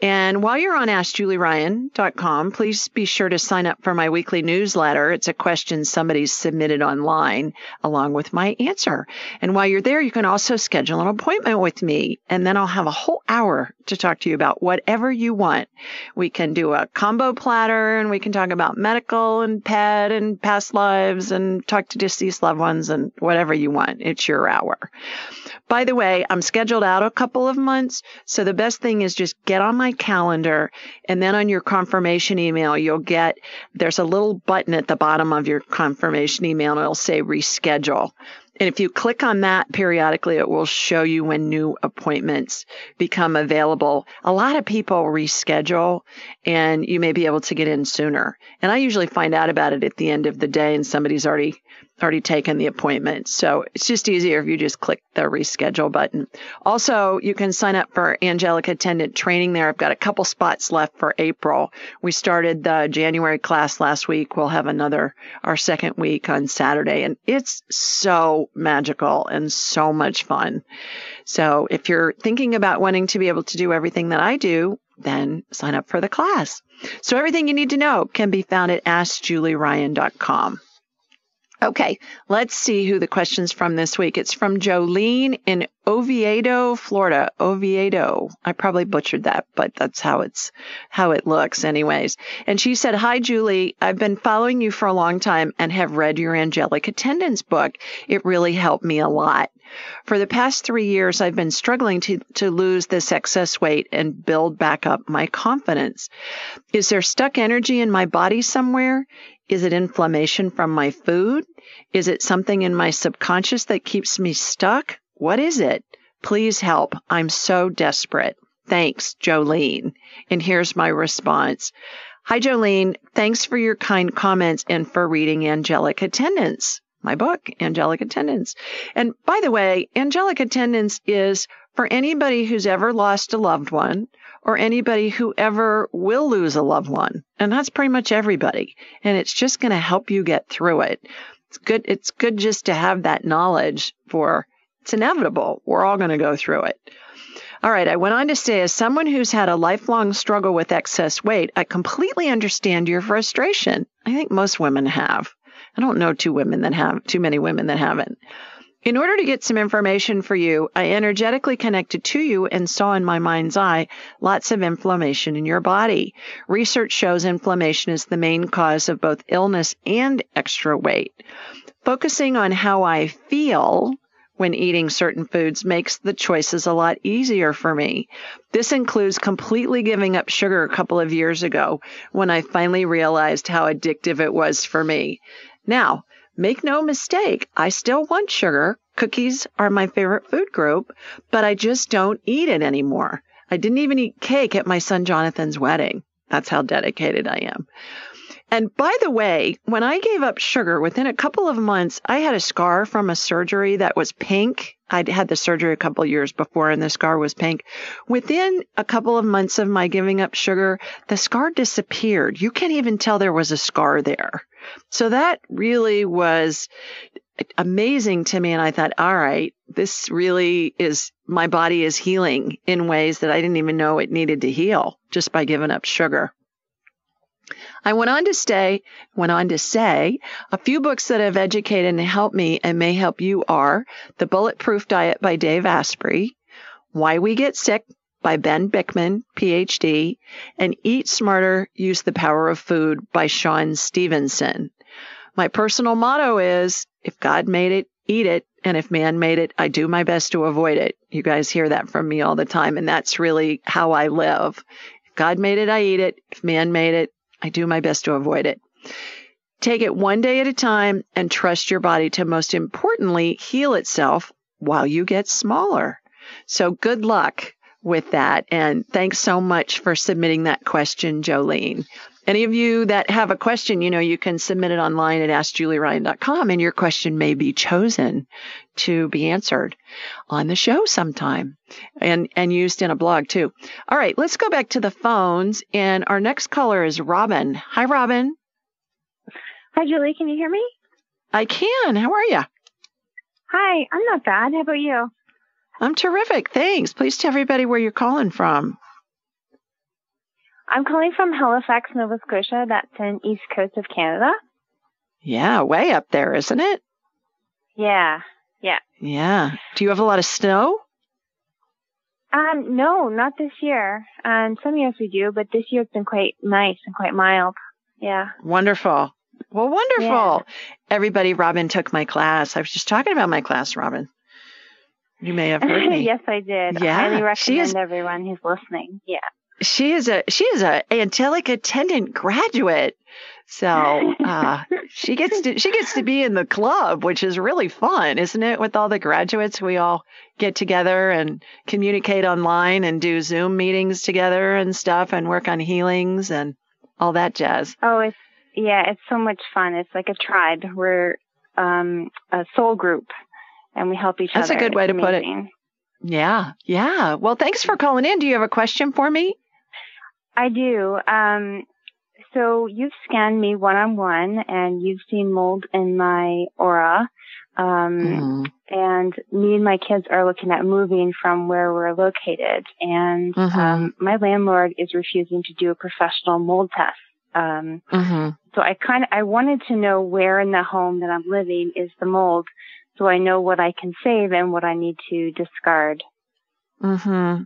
And while you're on AskJulieRyan.com, please be sure to sign up for my weekly newsletter. It's a question somebody's submitted online along with my answer. And while you're there, you can also schedule an appointment with me. And then I'll have a whole hour to talk to you about whatever you want. We can do a combo platter and we can talk about medical and pet and past lives and talk to deceased loved ones and whatever you want. It's your hour. By the way, I'm scheduled out a couple of months. So the best thing is just get on my calendar and then on your confirmation email, you'll get, there's a little button at the bottom of your confirmation email and it'll say reschedule. And if you click on that periodically, it will show you when new appointments become available. A lot of people reschedule and you may be able to get in sooner. And I usually find out about it at the end of the day and somebody's already already taken the appointment. So it's just easier if you just click the reschedule button. Also, you can sign up for angelic attendant training there. I've got a couple spots left for April. We started the January class last week. We'll have another, our second week on Saturday and it's so magical and so much fun. So if you're thinking about wanting to be able to do everything that I do, then sign up for the class. So everything you need to know can be found at AskJulieRyan.com. Okay, let's see who the question's from this week. It's from Jolene in Oviedo, Florida. Oviedo. I probably butchered that, but that's how it's how it looks anyways. And she said, "Hi Julie, I've been following you for a long time and have read your angelic attendants book. It really helped me a lot. For the past 3 years I've been struggling to to lose this excess weight and build back up my confidence. Is there stuck energy in my body somewhere? Is it inflammation from my food? Is it something in my subconscious that keeps me stuck? What is it? Please help. I'm so desperate. Thanks, Jolene. And here's my response. Hi, Jolene. Thanks for your kind comments and for reading Angelic Attendants, my book, Angelic Attendants. And by the way, Angelic Attendants is for anybody who's ever lost a loved one or anybody who ever will lose a loved one. And that's pretty much everybody. And it's just going to help you get through it. It's good. It's good just to have that knowledge for it's inevitable. We're all going to go through it. All right. I went on to say, as someone who's had a lifelong struggle with excess weight, I completely understand your frustration. I think most women have. I don't know two women that have, too many women that haven't. In order to get some information for you, I energetically connected to you and saw in my mind's eye lots of inflammation in your body. Research shows inflammation is the main cause of both illness and extra weight. Focusing on how I feel when eating certain foods makes the choices a lot easier for me. This includes completely giving up sugar a couple of years ago when I finally realized how addictive it was for me. Now, make no mistake, I still want sugar. Cookies are my favorite food group, but I just don't eat it anymore. I didn't even eat cake at my son Jonathan's wedding. That's how dedicated I am. And by the way, when I gave up sugar, within a couple of months, I had a scar from a surgery that was pink. I'd had the surgery a couple years before and the scar was pink. Within a couple of months of my giving up sugar, the scar disappeared. You can't even tell there was a scar there. So that really was amazing to me. And I thought, all right, this really is, my body is healing in ways that I didn't even know it needed to heal just by giving up sugar. I went on to stay, went on to say a few books that have educated and helped me and may help you are The Bulletproof Diet by Dave Asprey, Why We Get Sick by Ben Bikman, PhD, and Eat Smarter, Use the Power of Food by Shawn Stevenson. My personal motto is if God made it, eat it. And if man made it, I do my best to avoid it. You guys hear that from me all the time. And that's really how I live. If God made it, I eat it. If man made it, I do my best to avoid it. Take it one day at a time and trust your body to most importantly heal itself while you get smaller. So good luck with that. And thanks so much for submitting that question, Jolene. Any of you that have a question, you know, you can submit it online at AskJulieRyan.com and your question may be chosen to be answered on the show sometime and, and used in a blog too. All right, let's go back to the phones and our next caller is Robin. Hi, Robin. Hi, Julie. Can you hear me? I can. How are you? Hi, I'm not bad. How about you? I'm terrific. Thanks. Please tell everybody where you're calling from. I'm calling from Halifax, Nova Scotia. That's in east coast of Canada. Yeah, way up there, isn't it? Yeah, yeah. Yeah. Do you have a lot of snow? Um, no, not this year. Um, some years we do, but this year it's been quite nice and quite mild. Yeah. Wonderful. Well, wonderful. Yeah. Everybody, Robin took my class. I was just talking about my class, Robin. You may have heard me. yes, I did. Yeah. I highly recommend is, everyone who's listening. Yeah she is a she is a angelic attendant graduate. So uh, she gets to she gets to be in the club, which is really fun, isn't it? With all the graduates, we all get together and communicate online and do Zoom meetings together and stuff, and work on healings and all that jazz. Oh, it's yeah, it's so much fun. It's like a tribe. We're um, a soul group, and we help each That's other. That's a good way it's to amazing. put it. Yeah, yeah. Well, thanks for calling in. Do you have a question for me? I do. Um, so you've scanned me one on one and you've seen mold in my aura. Um, mm-hmm. and me and my kids are looking at moving from where we're located. And, mm-hmm. um, my landlord is refusing to do a professional mold test. Um, mm-hmm. so I kind of, I wanted to know where in the home that I'm living is the mold so I know what I can save and what I need to discard. Hmm.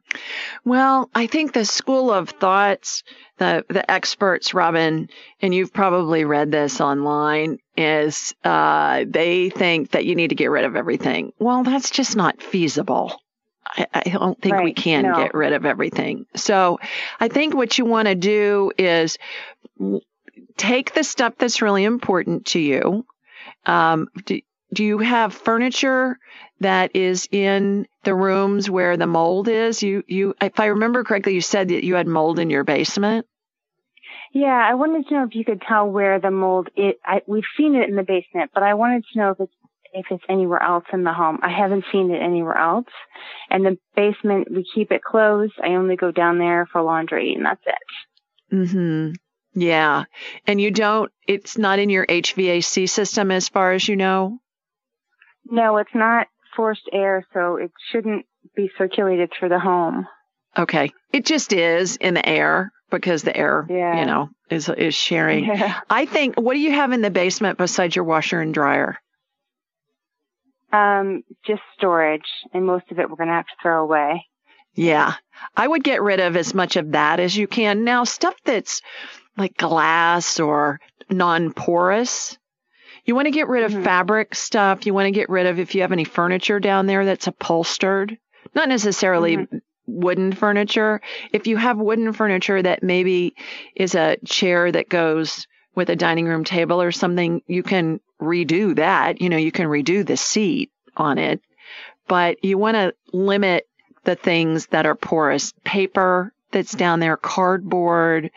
Well, I think the school of thoughts, the the experts, Robin, and you've probably read this online, is uh, they think that you need to get rid of everything. Well, that's just not feasible. I, I don't think right. we can no. get rid of everything. So, I think what you want to do is take the stuff that's really important to you. Um, do, you have furniture that is in the rooms where the mold is? You, you, if I remember correctly, you said that you had mold in your basement. Yeah, I wanted to know if you could tell where the mold is. I, we've seen it in the basement, but I wanted to know if it's if it's anywhere else in the home. I haven't seen it anywhere else. And the basement, we keep it closed. I only go down there for laundry, and that's it. Hmm. Yeah, and you don't. It's not in your HVAC system, as far as you know. No, it's not forced air, so it shouldn't be circulated through the home. Okay. It just is in the air because the air, yeah. you know, is is sharing. Yeah. I think what do you have in the basement besides your washer and dryer? Um, just storage, and most of it we're going to have to throw away. Yeah. I would get rid of as much of that as you can. Now, stuff that's like glass or non porous, You want to get rid of Mhm. fabric stuff. You want to get rid of if you have any furniture down there that's upholstered, not necessarily Mhm. wooden furniture. If you have wooden furniture that maybe is a chair that goes with a dining room table or something, you can redo that. You know, you can redo the seat on it, but you want to limit the things that are porous paper that's down there, cardboard,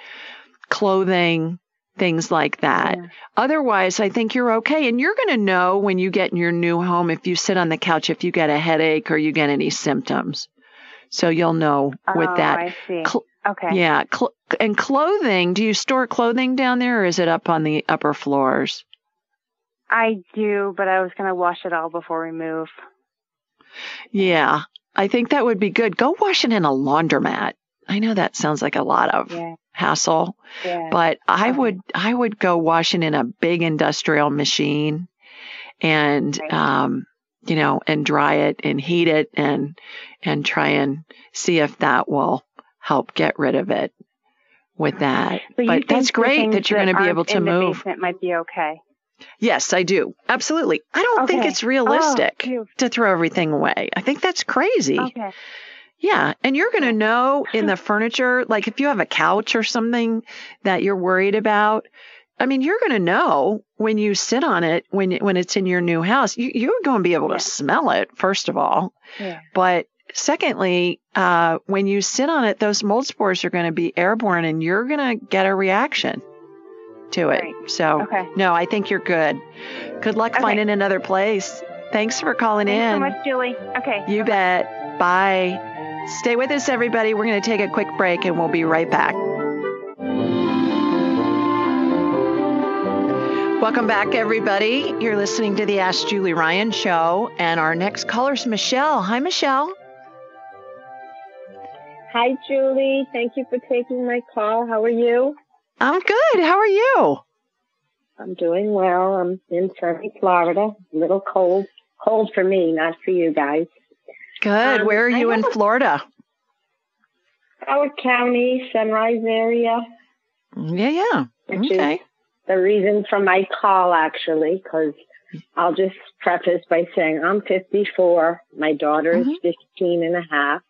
clothing, things like that. Yeah. Otherwise, I think you're okay. And you're going to know when you get in your new home if you sit on the couch, if you get a headache or you get any symptoms. So you'll know with oh, that. I see. Cl- okay. Yeah. Cl- and clothing, do you store clothing down there or is it up on the upper floors? I do, but I was going to wash it all before we move. Yeah. I think that would be good. Go wash it in a laundromat. I know that sounds like a lot of Yeah. Hassle, Yeah. but I Okay. would I would go wash it in a big industrial machine and Right. um you know and dry it and heat it and and try and see if that will help get rid of it with that. So but that's great that you're going to be able to move. basement might be okay. Yes, I do. Absolutely. I don't think it's realistic Oh, to throw everything away. I think that's crazy. Okay. Yeah. And you're going to know in the furniture, like if you have a couch or something that you're worried about, I mean, you're going to know when you sit on it, when, when it's in your new house, you, you're going to be able Yeah. to smell it, first of all. Yeah. But secondly, uh, when you sit on it, those mold spores are going to be airborne and you're going to get a reaction to it. Right. So, Okay. no, I think you're good. Good luck Okay. finding another place. Thanks for calling Thanks in. so much, Julie. Okay. You bet. Bye. Stay with us, everybody. We're going to take a quick break and we'll be right back. Welcome back, everybody. You're listening to the Ask Julie Ryan show, and our next caller is Michelle. Hi, Michelle. Hi, Julie. Thank you for taking my call. How are you? I'm good. How are you? I'm doing well. I'm in sunny Florida. A little cold. Cold for me, not for you guys. Good. Um, Where are you in Florida? Broward County, Sunrise area. Yeah, yeah. Which Okay. the reason for my call, actually, because I'll just preface by saying I'm 54. My daughter is Mhm. 15 and a half.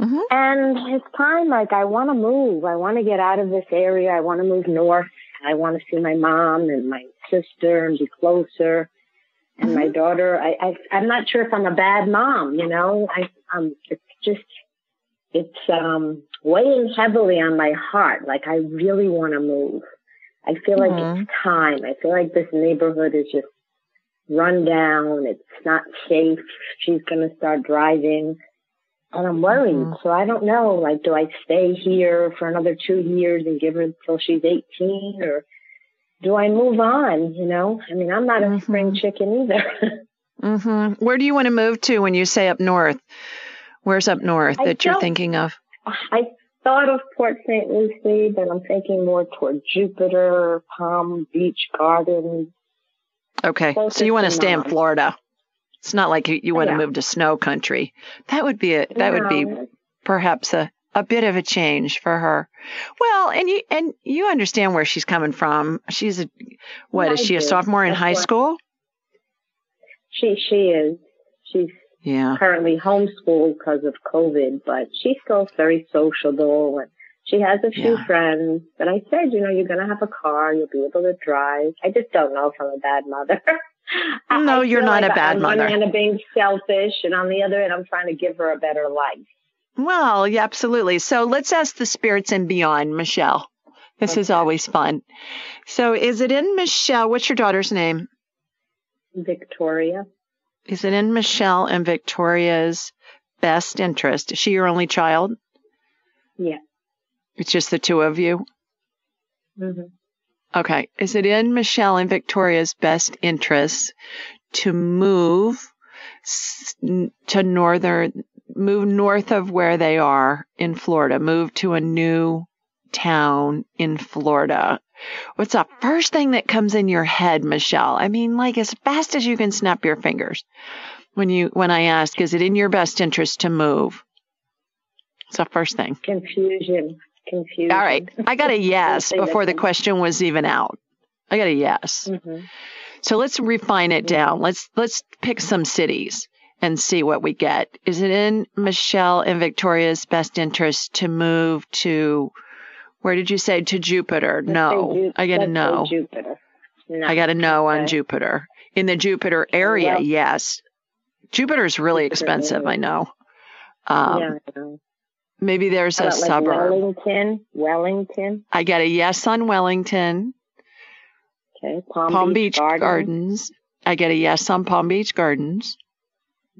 Mhm. And it's time, like, I want to move. I want to get out of this area. I want to move north. I want to see my mom and my sister and be closer. And my daughter, I, I, I'm not sure if I'm a bad mom, you know, I, um, it's just, it's, um, weighing heavily on my heart. Like, I really want to move. I feel like Mhm. it's time. I feel like this neighborhood is just run down. It's not safe. She's going to start driving. And I'm worried. Mhm. So I don't know. Like, do I stay here for another two years and give her until she's 18 or do I move on? You know, I mean, I'm not a Mhm. spring chicken either. mm-hmm. Where do you want to move to when you say up north? Where's up north I that you're thinking of? I thought of Port St. Lucie, but I'm thinking more toward Jupiter, Palm Beach Gardens. Okay. So you want to to stay in. Florida. It's not like you, you want Yeah. to move to snow country. That would be a that would be perhaps a, a bit of a change for her. Well, and you and you understand where she's coming from. She's a what Yeah, is she a sophomore in That's high school? She she is. She's Yeah. currently homeschooled because of COVID, but she's still very sociable and she has a few Yeah. friends. But I said, you know, you're going to have a car. You'll be able to drive. I just don't know if I'm a bad mother. No, I you're not like a bad on mother. one hand, I'm being selfish, and on the other hand, I'm trying to give her a better life. Well, yeah, absolutely. So let's ask the spirits and beyond, Michelle. This is always fun. So is it in Michelle? What's your daughter's name? Victoria. Is it in Michelle and Victoria's best interest? Is she your only child? Yeah. It's just the two of you? hmm Okay. Is it in Michelle and Victoria's best interest to move to northern, move north of where they are in Florida, move to a new town in Florida? What's the first thing that comes in your head, Michelle? I mean, like as fast as you can snap your fingers when you, when I ask, is it in your best interest to move? It's the first thing. Confusion. Confusion. All right. I got a yes before the question was even out. I got a yes. hmm So let's refine it down. Let's let's pick some cities and see what we get. Is it in Michelle and Victoria's best interest to move to where did you say to Jupiter? Let's no. Ju- I got to say know. Jupiter. No. I got to know on Jupiter. In the Jupiter area, Well- yes. Jupiter's really Jupiter expensive, area. I know. Um, yeah. I know. Maybe there's a like, suburb. Wellington. Wellington. I got a yes on Wellington. Okay. Palm, Palm, Beach, Beach, Gardens. Gardens. I get a yes on Palm Beach Gardens.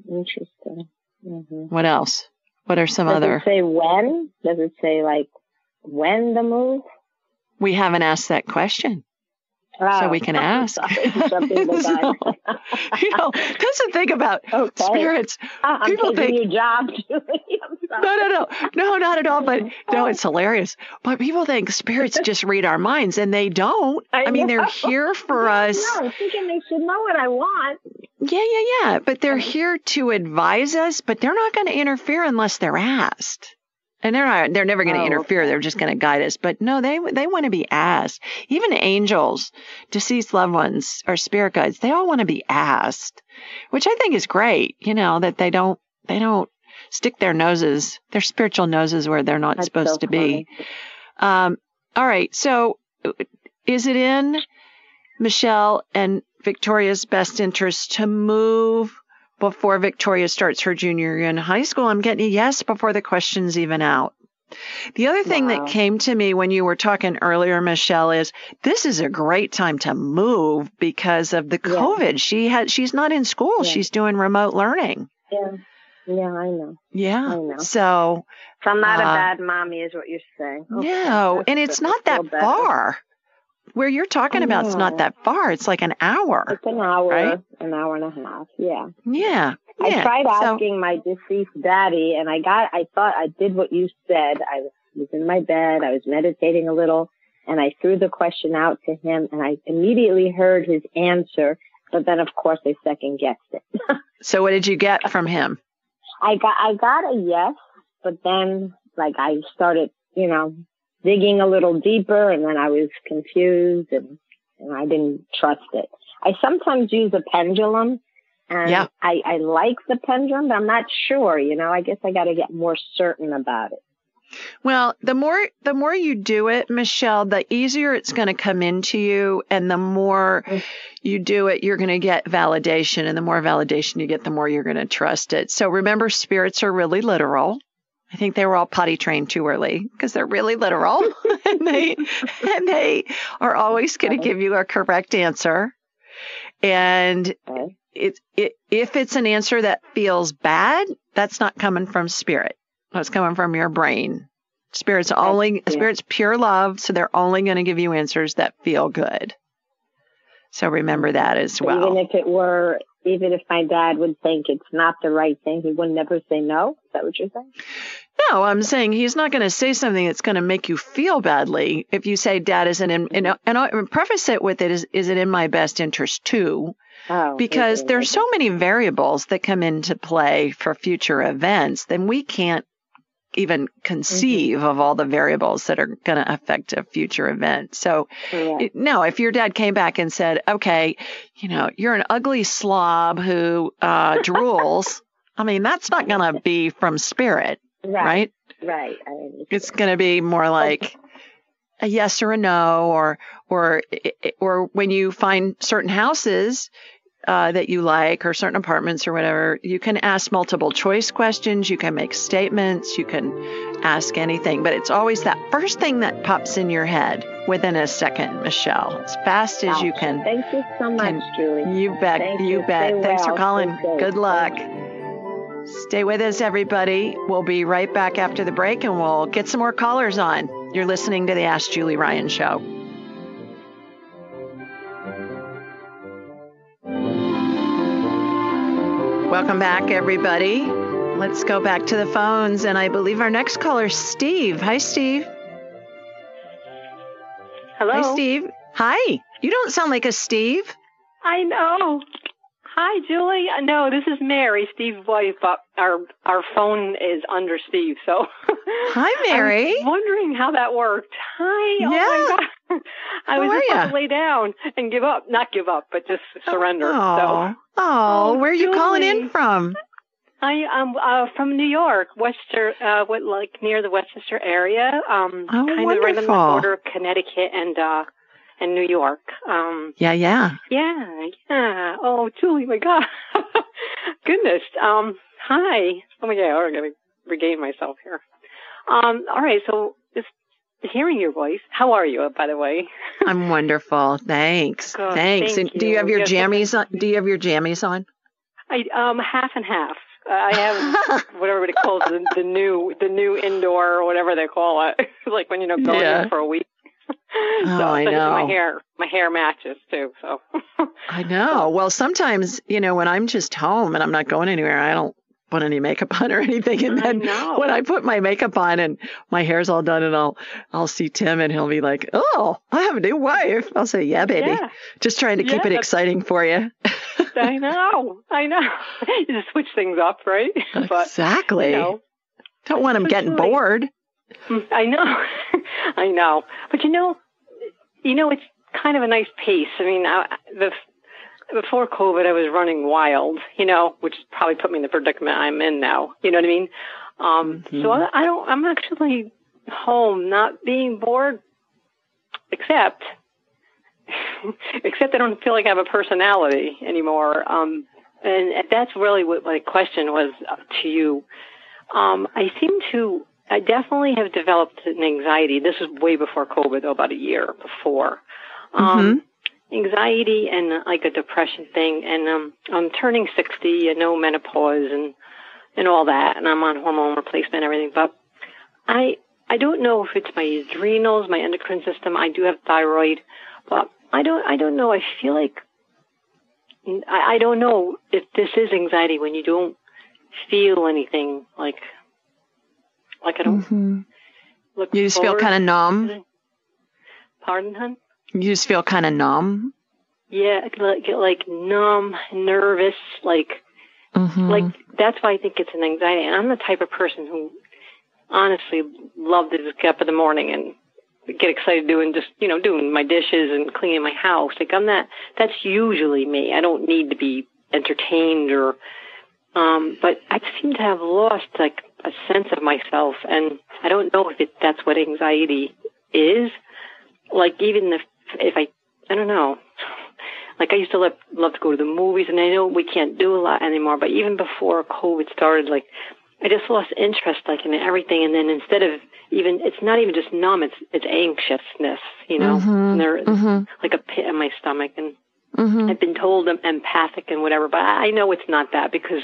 Interesting. hmm What else? What are some Does other? it say when? Does it say like when the move? We haven't asked that question. So Oh, we can ask. So, you know, that's the thing about Okay. spirits. Uh-uh, I'm People think- your job. No, no, no, no, not at all. But no, it's oh. hilarious. But people think spirits just read our minds, and they don't. I, mean, they're here for Yeah, us. No, thinking they should know what I want. Yeah, yeah, yeah. But they're here to advise us, but they're not going to interfere unless they're asked. And they're not, they're never going to Oh, interfere. They're just going to guide us. But no, they they want to be asked. Even angels, deceased loved ones, or spirit guides, they all want to be asked, which I think is great. You know that they don't they don't stick their noses, their spiritual noses, where they're not That's supposed so to be. Um, all right. So, is it in Michelle and Victoria's best interest to move before Victoria starts her junior year in high school? I'm getting a yes before the question's even out. The other thing Wow. that came to me when you were talking earlier, Michelle, is this is a great time to move because of the Yeah. COVID. She had she's not in school; Yeah. she's doing remote learning. Yeah. Yeah, I know. Yeah. I know. So So I'm not a Uh, bad mommy, is what you're saying. Okay, no, and it's not that better. far. Where you're talking about, it's not uh-huh. that far. It's like an hour. It's an hour, Right? an hour and a half. Yeah. Yeah. I yeah. tried So- asking my deceased daddy, and I got. I thought I did what you said. I was in my bed. I was meditating a little, and I threw the question out to him, and I immediately heard his answer. But then, of course, I second guessed it. So what did you get from him? I got I got a yes, but then like I started, you know, digging a little deeper and then I was confused and and I didn't trust it. I sometimes use a pendulum and Yeah. I, I like the pendulum, but I'm not sure, you know, I guess I gotta get more certain about it. Well, the more the more you do it, Michelle, the easier it's going to come into you and the more you do it, you're going to get validation and the more validation you get, the more you're going to trust it. So remember spirits are really literal. I think they were all potty trained too early because they're really literal and they and they are always going to give you a correct answer. And it, it if it's an answer that feels bad, that's not coming from spirit. That's coming from your brain. Spirit's only spirit's pure love, so they're only going to give you answers that feel good. So remember that as well. Even if it were even if my dad would think it's not the right thing, he would never say no. Is that what you're saying? No, I'm saying he's not going to say something that's going to make you feel badly. If you say, "Dad isn't in," and, and I preface it with it is, "Is it in my best interest too?" Oh, because there's so many variables that come into play for future events, then we can't even conceive of all the variables that are going to affect a future event. So, it- no, if your dad came back and said, "Okay, you know, you're an ugly slob who uh, drools," I mean, that's not going to be from spirit, right? Right. I understand. It's going to be more like a yes or a no, or or or when you find certain houses uh, that you like, or certain apartments or whatever, you can ask multiple choice questions. You can make statements. You can ask anything, but it's always that first thing that pops in your head within a second, Michelle, as fast as you can. Thank you so much, can- Julie. You bet. Thank you you. bet. Stay Thanks for calling. Good luck. Stay with us, everybody. We'll be right back after the break and we'll get some more callers on. You're listening to the Ask Julie Ryan Show. Welcome back, everybody. Let's go back to the phones. And I believe our next caller is Steve. Hi, Steve. Hello. Hi, Steve. Hi. You don't sound like a Steve. I know. Hi, Julie. Uh, No, this is Mary, Steve's wife. But our our phone is under Steve, so. Hi, Mary. I was wondering how that worked. Hi. Oh Yeah. my God. I was just about to lay down and give up. Not give up, but just surrender. Oh, So oh, where are you calling in from? I am uh, from New York, Westchester, uh, what, like near the Westchester area. Um, Oh, kind of right on the border of Connecticut and uh, and New York. Um, Yeah, yeah. yeah, yeah. Oh, Julie, my God, goodness. Um, hi. Oh my God, I'm gonna regain myself here. Um, all right. So just hearing your voice. How are you, by the way? I'm wonderful. Thanks. Good, Thanks. thank and do you have your you. Yes, jammies on? Do you have your jammies on? I um half and half. Uh, I have what everybody calls the, the new the new indoor or whatever they call it. like when you know going Yeah. in for a week. So Oh, I especially My hair my hair matches too. So I know. Well, sometimes, you know, when I'm just home and I'm not going anywhere, I don't put any makeup on or anything. And then know. when I put my makeup on and my hair's all done and I'll I'll see Tim and he'll be like, "Oh, I have a new wife." I'll say, "Yeah, baby." Yeah. Just trying to keep it exciting for you. I know. I know. you just switch things up, right? but exactly. you know, Don't want him getting Julie- bored. Mm, I know. I know. But you know, you know, it's kind of a nice pace. I mean, I, the, before COVID, I was running wild, you know, which probably put me in the predicament I'm in now. You know what I mean? Um, so I, I don't, I'm actually home, not being bored, except, except I don't feel like I have a personality anymore. Um, and that's really what my question was to you. Um, I seem to, I definitely have developed an anxiety. This is way before COVID, though, about a year before. Um, Anxiety and uh, like a depression thing. And um, I'm turning 60, I know menopause and, and all that, and I'm on hormone replacement and everything. But I, I don't know if it's my adrenals, my endocrine system. I do have thyroid, but I don't, I don't know. I feel like, I, I don't know if this is anxiety when you don't feel anything like like I don't Mhm. look. You just feel kind of numb. Pardon, hon? You just feel kind of numb. Yeah, I get get like numb, nervous, like Mhm. like that's why I think it's an anxiety. And I'm the type of person who honestly love to just get up in the morning and get excited doing just you know doing my dishes and cleaning my house. Like I'm that. That's usually me. I don't need to be entertained or. Um, but I seem to have lost like a sense of myself, and I don't know if it, that's what anxiety is. Like even if if I I don't know. Like I used to love, love to go to the movies, and I know we can't do a lot anymore. But even before COVID started, like I just lost interest, like in everything. And then instead of even, it's not even just numb; it's it's anxiousness, you know. Mhm. And there, Mhm. like a pit in my stomach, and Mhm. I've been told I'm empathic and whatever, but I know it's not that because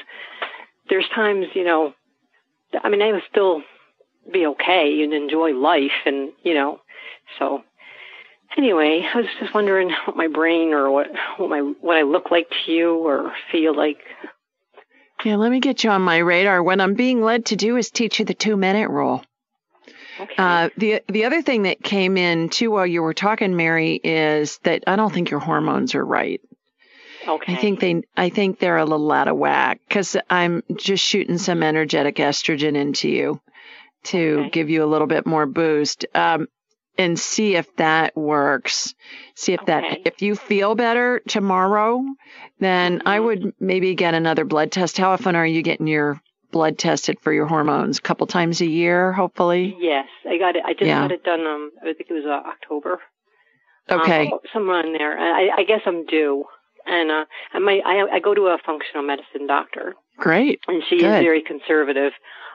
there's times, you know, I mean, I would still be okay and enjoy life, and you know, so anyway, I was just wondering what my brain or what what my what I look like to you or feel like. Yeah, let me get you on my radar. What I'm being led to do is teach you the two minute rule. Okay. Uh, the the other thing that came in too while you were talking, Mary, is that I don't think your hormones are right. Okay. I think they I think they're a little out of whack because I'm just shooting some energetic estrogen into you to Okay. give you a little bit more boost. Um, and see if that works. See if that if you feel better tomorrow, then I Mhm. would maybe get another blood test. How often are you getting your blood tested for your hormones? A couple times a year, hopefully. Yes, I got it. I just Yeah. got it done. Um, I think it was uh, October. Okay. Um, somewhere in there. I, I guess I'm due. And uh, I might. I, I go to a functional medicine doctor, Great. and she Good. is very conservative.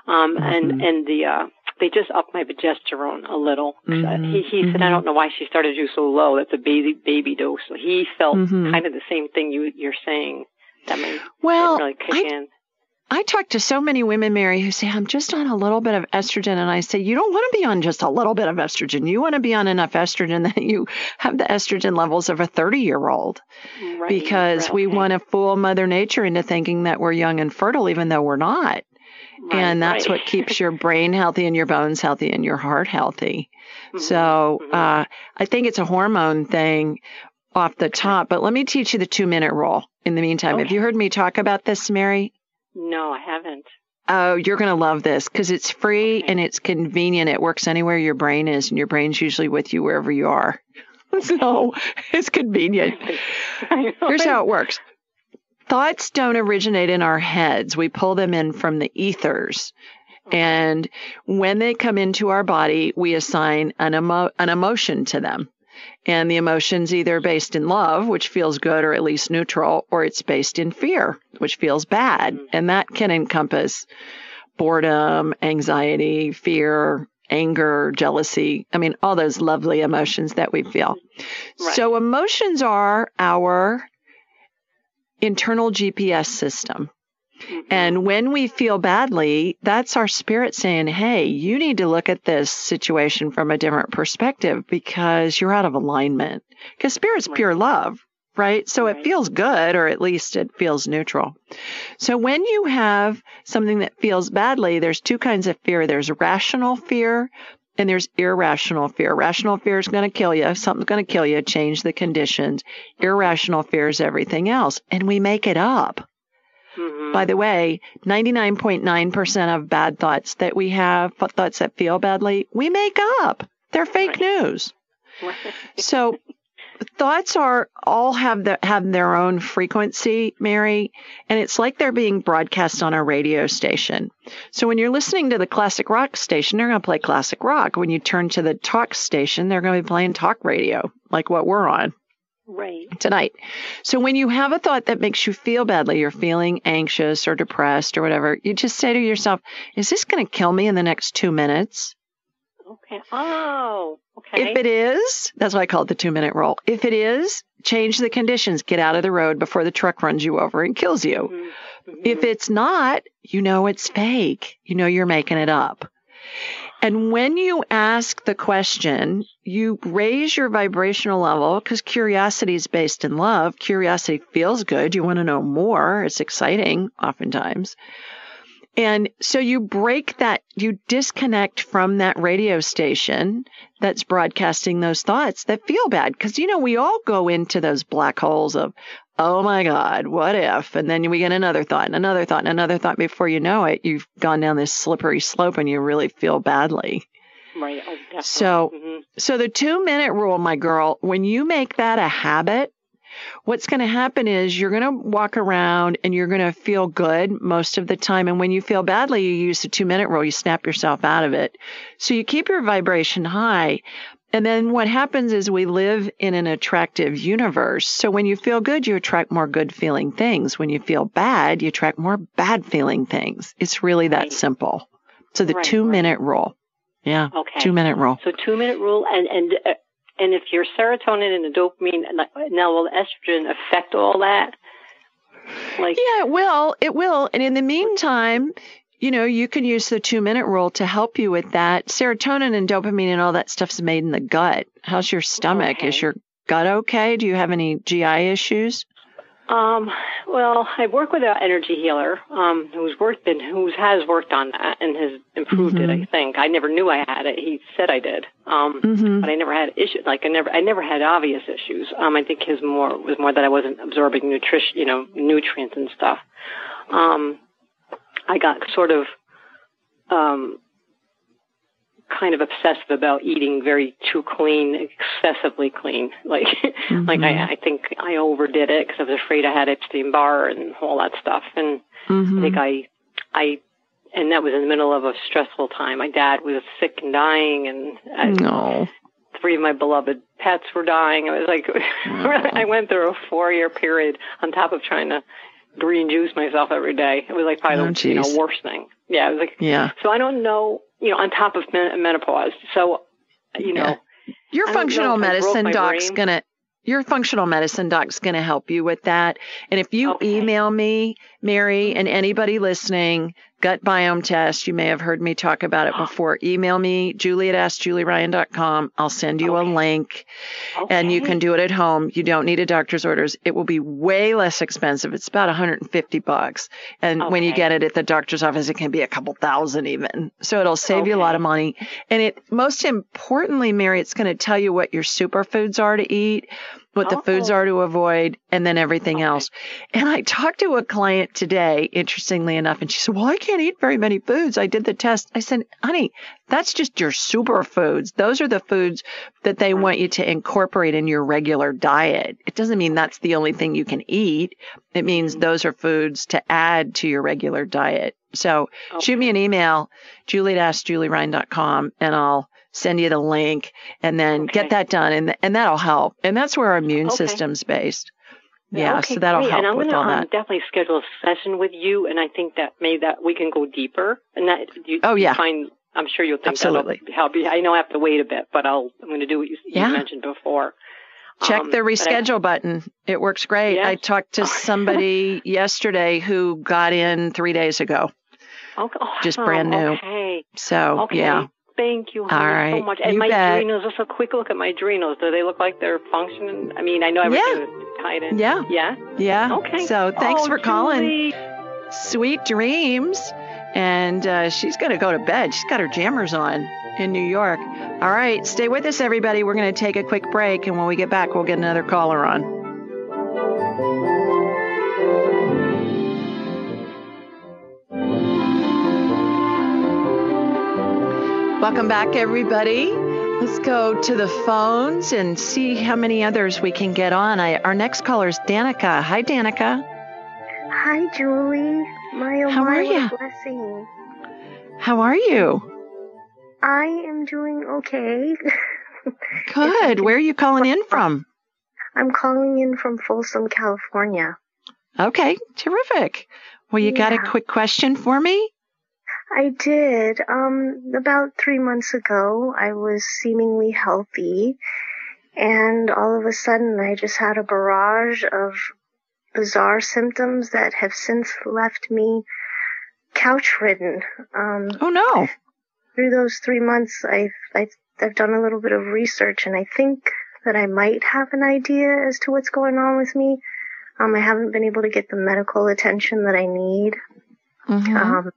Um, Mhm. and and the uh, they just upped my progesterone a little. Mhm. He he said, I don't know why she started you so low. That's a baby baby dose. So he felt Mhm. kind of the same thing you you're saying. That may Well, really kick I- in. I talk to so many women, Mary, who say, I'm just on a little bit of estrogen. And I say, you don't want to be on just a little bit of estrogen. You want to be on enough estrogen that you have the estrogen levels of a 30 year old Right, because we okay. want to fool Mother Nature into thinking that we're young and fertile, even though we're not. Right, and that's what keeps your brain healthy and your bones healthy and your heart healthy. Mhm, So mhm. uh, I think it's a hormone thing off the top. But let me teach you the two minute rule in the meantime. Have you heard me talk about this, Mary? No, I haven't. Oh, you're going to love this because it's free Okay. and it's convenient. It works anywhere your brain is, and your brain's usually with you wherever you are. so it's convenient. Here's how it works. Thoughts don't originate in our heads. We pull them in from the ethers. And when they come into our body, we assign an, emo- an emotion to them. And the emotion's either based in love, which feels good or at least neutral, or it's based in fear, which feels bad. Mm-hmm. And that can encompass boredom, anxiety, fear, anger, jealousy. I mean, all those lovely emotions that we feel. Right. So emotions are our internal GPS system. Mm-hmm. And when we feel badly, that's our spirit saying, Hey, you need to look at this situation from a different perspective because you're out of alignment. Because spirit's right. pure love, right? So right. it feels good, or at least it feels neutral. So when you have something that feels badly, there's two kinds of fear. There's rational fear and there's irrational fear. Rational fear is going to kill you. Something's going to kill you. Change the conditions. Irrational fear is everything else. And we make it up. Mm-hmm. By the way, 99.9% of bad thoughts that we have, thoughts that feel badly, we make up. They're fake right. news. so thoughts are all have the, have their own frequency, Mary, and it's like they're being broadcast on a radio station. So when you're listening to the classic rock station, they're going to play classic rock. When you turn to the talk station, they're going to be playing talk radio, like what we're on. Right. Tonight. So when you have a thought that makes you feel badly, you're feeling anxious or depressed or whatever, you just say to yourself, is this going to kill me in the next two minutes? Okay. Oh, okay. If it is, that's why I call it the two minute rule. If it is, change the conditions. Get out of the road before the truck runs you over and kills you. Mm-hmm. Mm-hmm. If it's not, you know it's fake. You know you're making it up. And when you ask the question, you raise your vibrational level because curiosity is based in love. Curiosity feels good. You want to know more. It's exciting oftentimes. And so you break that, you disconnect from that radio station that's broadcasting those thoughts that feel bad. Cause you know, we all go into those black holes of, oh my God, what if? And then we get another thought and another thought and another thought. Before you know it, you've gone down this slippery slope and you really feel badly. Right. Oh, so, mm-hmm. so the two minute rule, my girl, when you make that a habit, what's going to happen is you're going to walk around and you're going to feel good most of the time. And when you feel badly, you use the two minute rule, you snap yourself out of it. So you keep your vibration high. And then what happens is we live in an attractive universe. So when you feel good, you attract more good feeling things. When you feel bad, you attract more bad feeling things. It's really that right. simple. So the right, two minute rule. Yeah. Okay. Two minute rule. So two minute rule and, and, uh, and if your serotonin and the dopamine, now will estrogen affect all that? Like, yeah, it will. It will. And in the meantime, you know, you can use the two minute rule to help you with that. Serotonin and dopamine and all that stuff's made in the gut. How's your stomach? Okay. Is your gut okay? Do you have any GI issues? Um, well, I work with an energy healer um, who's worked and who has worked on that and has improved mm-hmm. it. I think I never knew I had it. He said I did, um, mm-hmm. but I never had issues. Like I never, I never had obvious issues. Um, I think his more was more that I wasn't absorbing nutrition, you know, nutrients and stuff. Um, I got sort of um, kind of obsessive about eating very too clean, excessively clean. Like, mm-hmm. like I, I think I overdid it because I was afraid I had Epstein Barr and all that stuff. And mm-hmm. I think I, I, and that was in the middle of a stressful time. My dad was sick and dying, and I, no. three of my beloved pets were dying. I was like, I went through a four-year period on top of trying to green juice myself every day. It was like probably oh, the you know worst thing. Yeah, it was like yeah. So I don't know you know, on top of men- menopause. So, you know, yeah. your functional medicine doc's brain. gonna your functional medicine doc's going to help you with that. And if you okay. email me, Mary, and anybody listening, gut biome test, you may have heard me talk about it before. Email me, julie at askjulieryan.com. I'll send you okay. a link okay. and you can do it at home. You don't need a doctor's orders. It will be way less expensive. It's about 150 bucks. And when you get it at the doctor's office, it can be a couple thousand even. So it'll save you a lot of money. And it, most importantly, Mary, it's going to tell you what your superfoods are to eat what the foods Oh. are to avoid, and then everything else. And I talked to a client today, interestingly enough, and she said, Well, I can't eat very many foods. I did the test. I said, Honey, that's just your superfoods. Those are the foods that they want you to incorporate in your regular diet. It doesn't mean that's the only thing you can eat. It means mm-hmm. those are foods to add to your regular diet. So shoot me an email, julie at askjulieryan.com, and I'll send you the link and then get that done. And, and that'll help. And that's where our immune Okay. system's based. Yeah. okay, so that'll great. help And I'm with gonna all um, that. definitely schedule a session with you, and I think that maybe that we can go deeper. And that you, Oh, you yeah. find I'm sure you'll think Absolutely. that'll help you. I know I have to wait a bit, but I'll I'm going to do what you, you mentioned before. Check Um, the but I- reschedule button. It works great. Yeah. I talked to somebody yesterday who got in three days ago. Okay. Just brand new. Okay. So, Okay. yeah. Thank you, honey, right. so much. And You my bet. adrenals, just a quick look at my adrenals. Do they look like they're functioning? I mean, I know everything Yeah. is tied in. Yeah. Yeah. Yeah. Okay. So thanks Oh, for calling. Julie. Sweet dreams. And uh, she's going to go to bed. She's got her jammers on in New York. All right. Stay with us, everybody. We're going to take a quick break. And when we get back, we'll get another caller on. Welcome back, everybody. Let's go to the phones and see how many others we can get on. I, our next caller is Danica. Hi, Danica. Hi, Julie. My oh How my, are ya? blessing. How are you? I am doing okay. Good. Where are you calling in from? I'm calling in from Folsom, California. Okay, terrific. Well, you got a quick question for me? I did. Um, about three months ago, I was seemingly healthy, and all of a sudden, I just had a barrage of bizarre symptoms that have since left me couch ridden. Um, oh no! Through those three months, I've, I've I've done a little bit of research, and I think that I might have an idea as to what's going on with me. Um, I haven't been able to get the medical attention that I need. Mm-hmm. Um,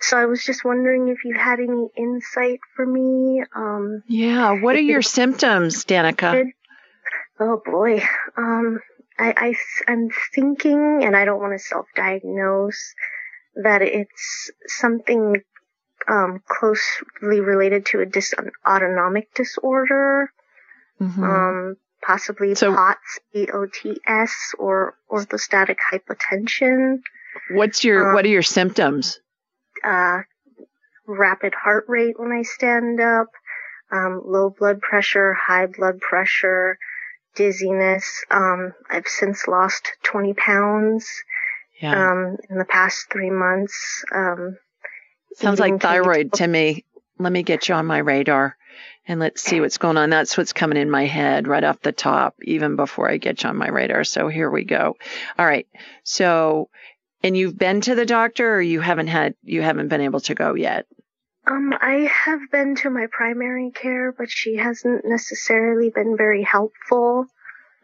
so I was just wondering if you had any insight for me. Um, Yeah. What are your symptoms, Danica? Oh boy. Um, I, I, I'm thinking, and I don't want to self-diagnose, that it's something, um, closely related to a dysautonomic disorder. Mhm. Um, possibly POTS, P-O-T-S, or orthostatic hypotension. What's your um, What are your symptoms? Uh, rapid heart rate when I stand up, um, low blood pressure, high blood pressure, dizziness. Um, I've since lost 20 pounds, Yeah. um, in the past three months. Um, Sounds like thyroid to me. Let me get you on my radar and let's see what's going on. That's what's coming in my head right off the top, even before I get you on my radar. So here we go. All right. So, and you've been to the doctor or you haven't had, you haven't been able to go yet? Um, I have been to my primary care, but she hasn't necessarily been very helpful.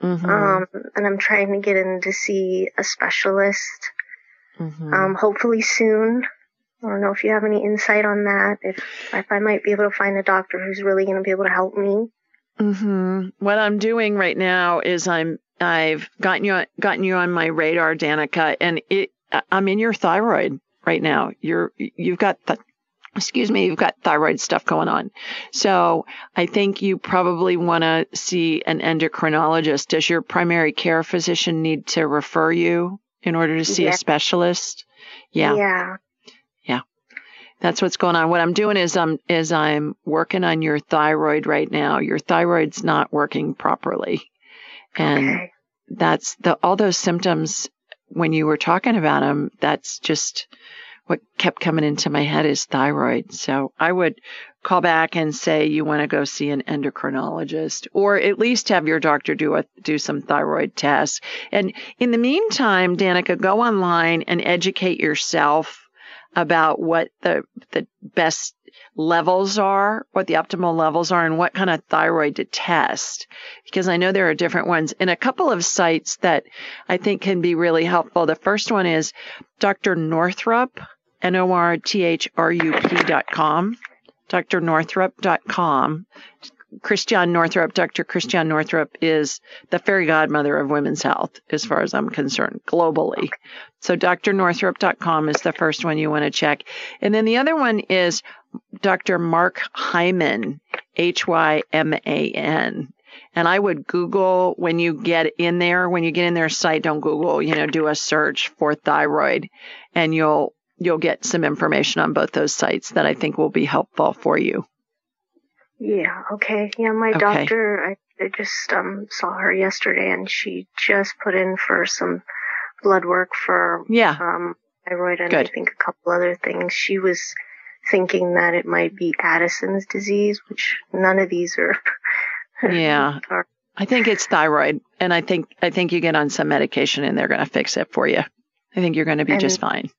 Mhm. Um, and I'm trying to get in to see a specialist. Mhm. Um, hopefully soon. I don't know if you have any insight on that. If if I might be able to find a doctor who's really going to be able to help me. hmm What I'm doing right now is I'm I've gotten you gotten you on my radar, Danica, and it I'm in your thyroid right now. You're you've got th- excuse me, you've got thyroid stuff going on. So I think you probably want to see an endocrinologist. Does your primary care physician need to refer you in order to see Yeah. a specialist? Yeah. Yeah. Yeah. That's what's going on. What I'm doing is I'm is I'm working on your thyroid right now. Your thyroid's not working properly. And that's the all those symptoms when you were talking about them, that's just what kept coming into my head is thyroid. So I would call back and say you want to go see an endocrinologist or at least have your doctor do a do some thyroid tests. And in the meantime, Danica, go online and educate yourself about what the the best levels are, what the optimal levels are, and what kind of thyroid to test. Because I know there are different ones. And a couple of sites that I think can be really helpful. The first one is Dr. Northrup, N O R T H R U P dot com, drnorthrup.com. Christiane Northrup. Dr. Christiane Northrup is the fairy godmother of women's health, as far as I'm concerned, globally. So drnorthrup.com is the first one you want to check. And then the other one is Dr. Mark Hyman, H Y M A N. And I would Google when you get in there, when you get in their site, don't Google, you know, do a search for thyroid and you'll you'll get some information on both those sites that I think will be helpful for you. Yeah, okay. Yeah, my Okay. doctor, I, I just um saw her yesterday and she just put in for some blood work for Yeah. um thyroid and Good. I think a couple other things. She was thinking that it might be Addison's disease, which none of these are. Yeah. are I think it's thyroid and I think I think you get on some medication and they're going to fix it for you. I think you're going to be And- just fine.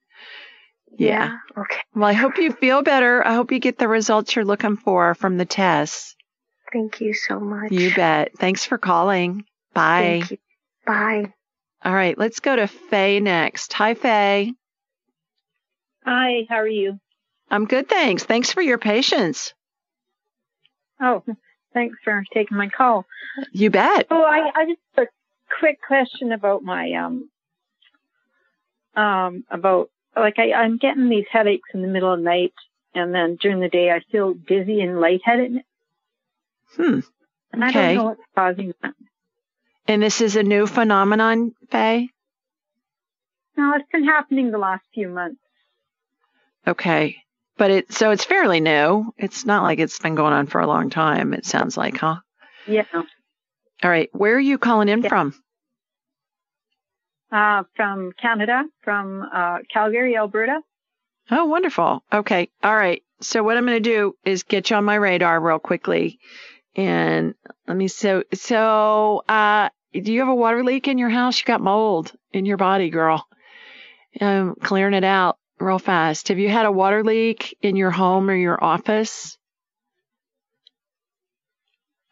Yeah. Okay. Well, I hope you feel better. I hope you get the results you're looking for from the tests. Thank you so much. You bet. Thanks for calling. Bye. Thank you. Bye. All right, let's go to Faye next. Hi, Faye. Hi, how are you? I'm good, thanks. Thanks for your patience. Oh, thanks for taking my call. You bet. Oh, I, I just have a quick question about my um um about like I, I'm getting these headaches in the middle of the night and then during the day I feel dizzy and lightheaded Hmm. and I Okay. don't know what's causing that. And this is a new phenomenon, Faye? No, it's been happening the last few months. Okay. But it so it's fairly new. It's not like it's been going on for a long time, it sounds like, huh? Yeah. All right. Where are you calling in from? Uh from Canada, from uh Calgary, Alberta. Oh, wonderful. Okay. All right. So what I'm going to do is get you on my radar real quickly. And let me so so uh do you have a water leak in your house? You got mold in your body, girl. Um clearing it out real fast. Have you had a water leak in your home or your office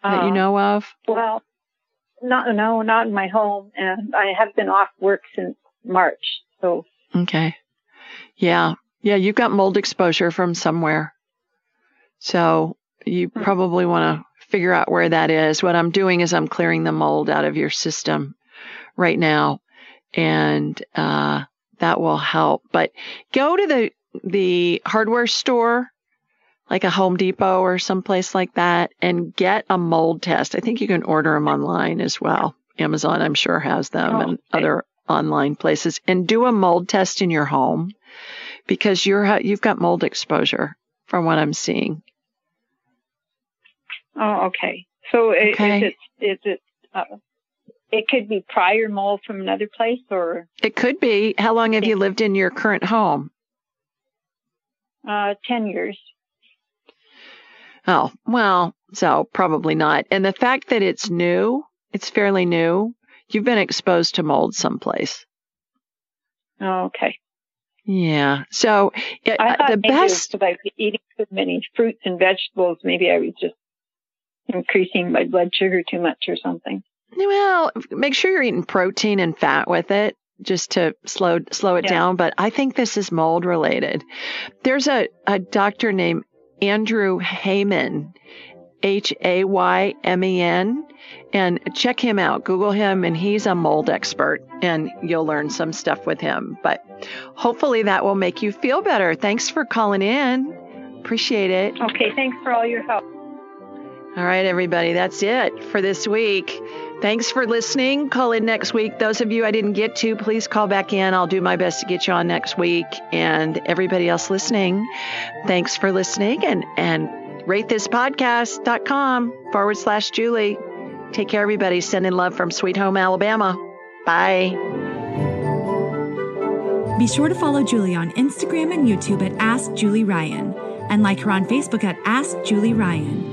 that you Uh, know of? Well, not no, not in my home, and I have been off work since March. So Okay. Yeah. Yeah, you've got mold exposure from somewhere. So you probably want to figure out where that is. What I'm doing is I'm clearing the mold out of your system right now. And uh, that will help. But go to the the hardware store, like a Home Depot or someplace like that, and get a mold test. I think you can order them online as well. Amazon, I'm sure, has them and other online places. And do a mold test in your home because you're you've got mold exposure from what I'm seeing. Oh, okay. So i- Okay. is it is it uh, it could be prior mold from another place or It could be. How long have you lived in your current home? uh, ten years. Oh, well, so probably not. And the fact that it's new, it's fairly new. You've been exposed to mold someplace. Okay. Yeah. So it, I uh, thought the maybe best. been eating too many fruits and vegetables. Maybe I was just increasing my blood sugar too much or something. Well, make sure you're eating protein and fat with it just to slow slow it Yeah. down. But I think this is mold related. There's a, a doctor named Andrew Heyman, H A Y M E N, and check him out. Google him, and he's a mold expert, and you'll learn some stuff with him. But hopefully that will make you feel better. Thanks for calling in. Appreciate it. Okay. Thanks for all your help. All right, everybody, that's it for this week. Thanks for listening. Call in next week. Those of you I didn't get to, please call back in. I'll do my best to get you on next week. And everybody else listening, thanks for listening and, and rate this ratethispodcast.com forward slash Julie. Take care, everybody. Sending love from Sweet Home, Alabama. Bye. Be sure to follow Julie on Instagram and YouTube at Ask Julie Ryan and like her on Facebook at Ask Julie Ryan.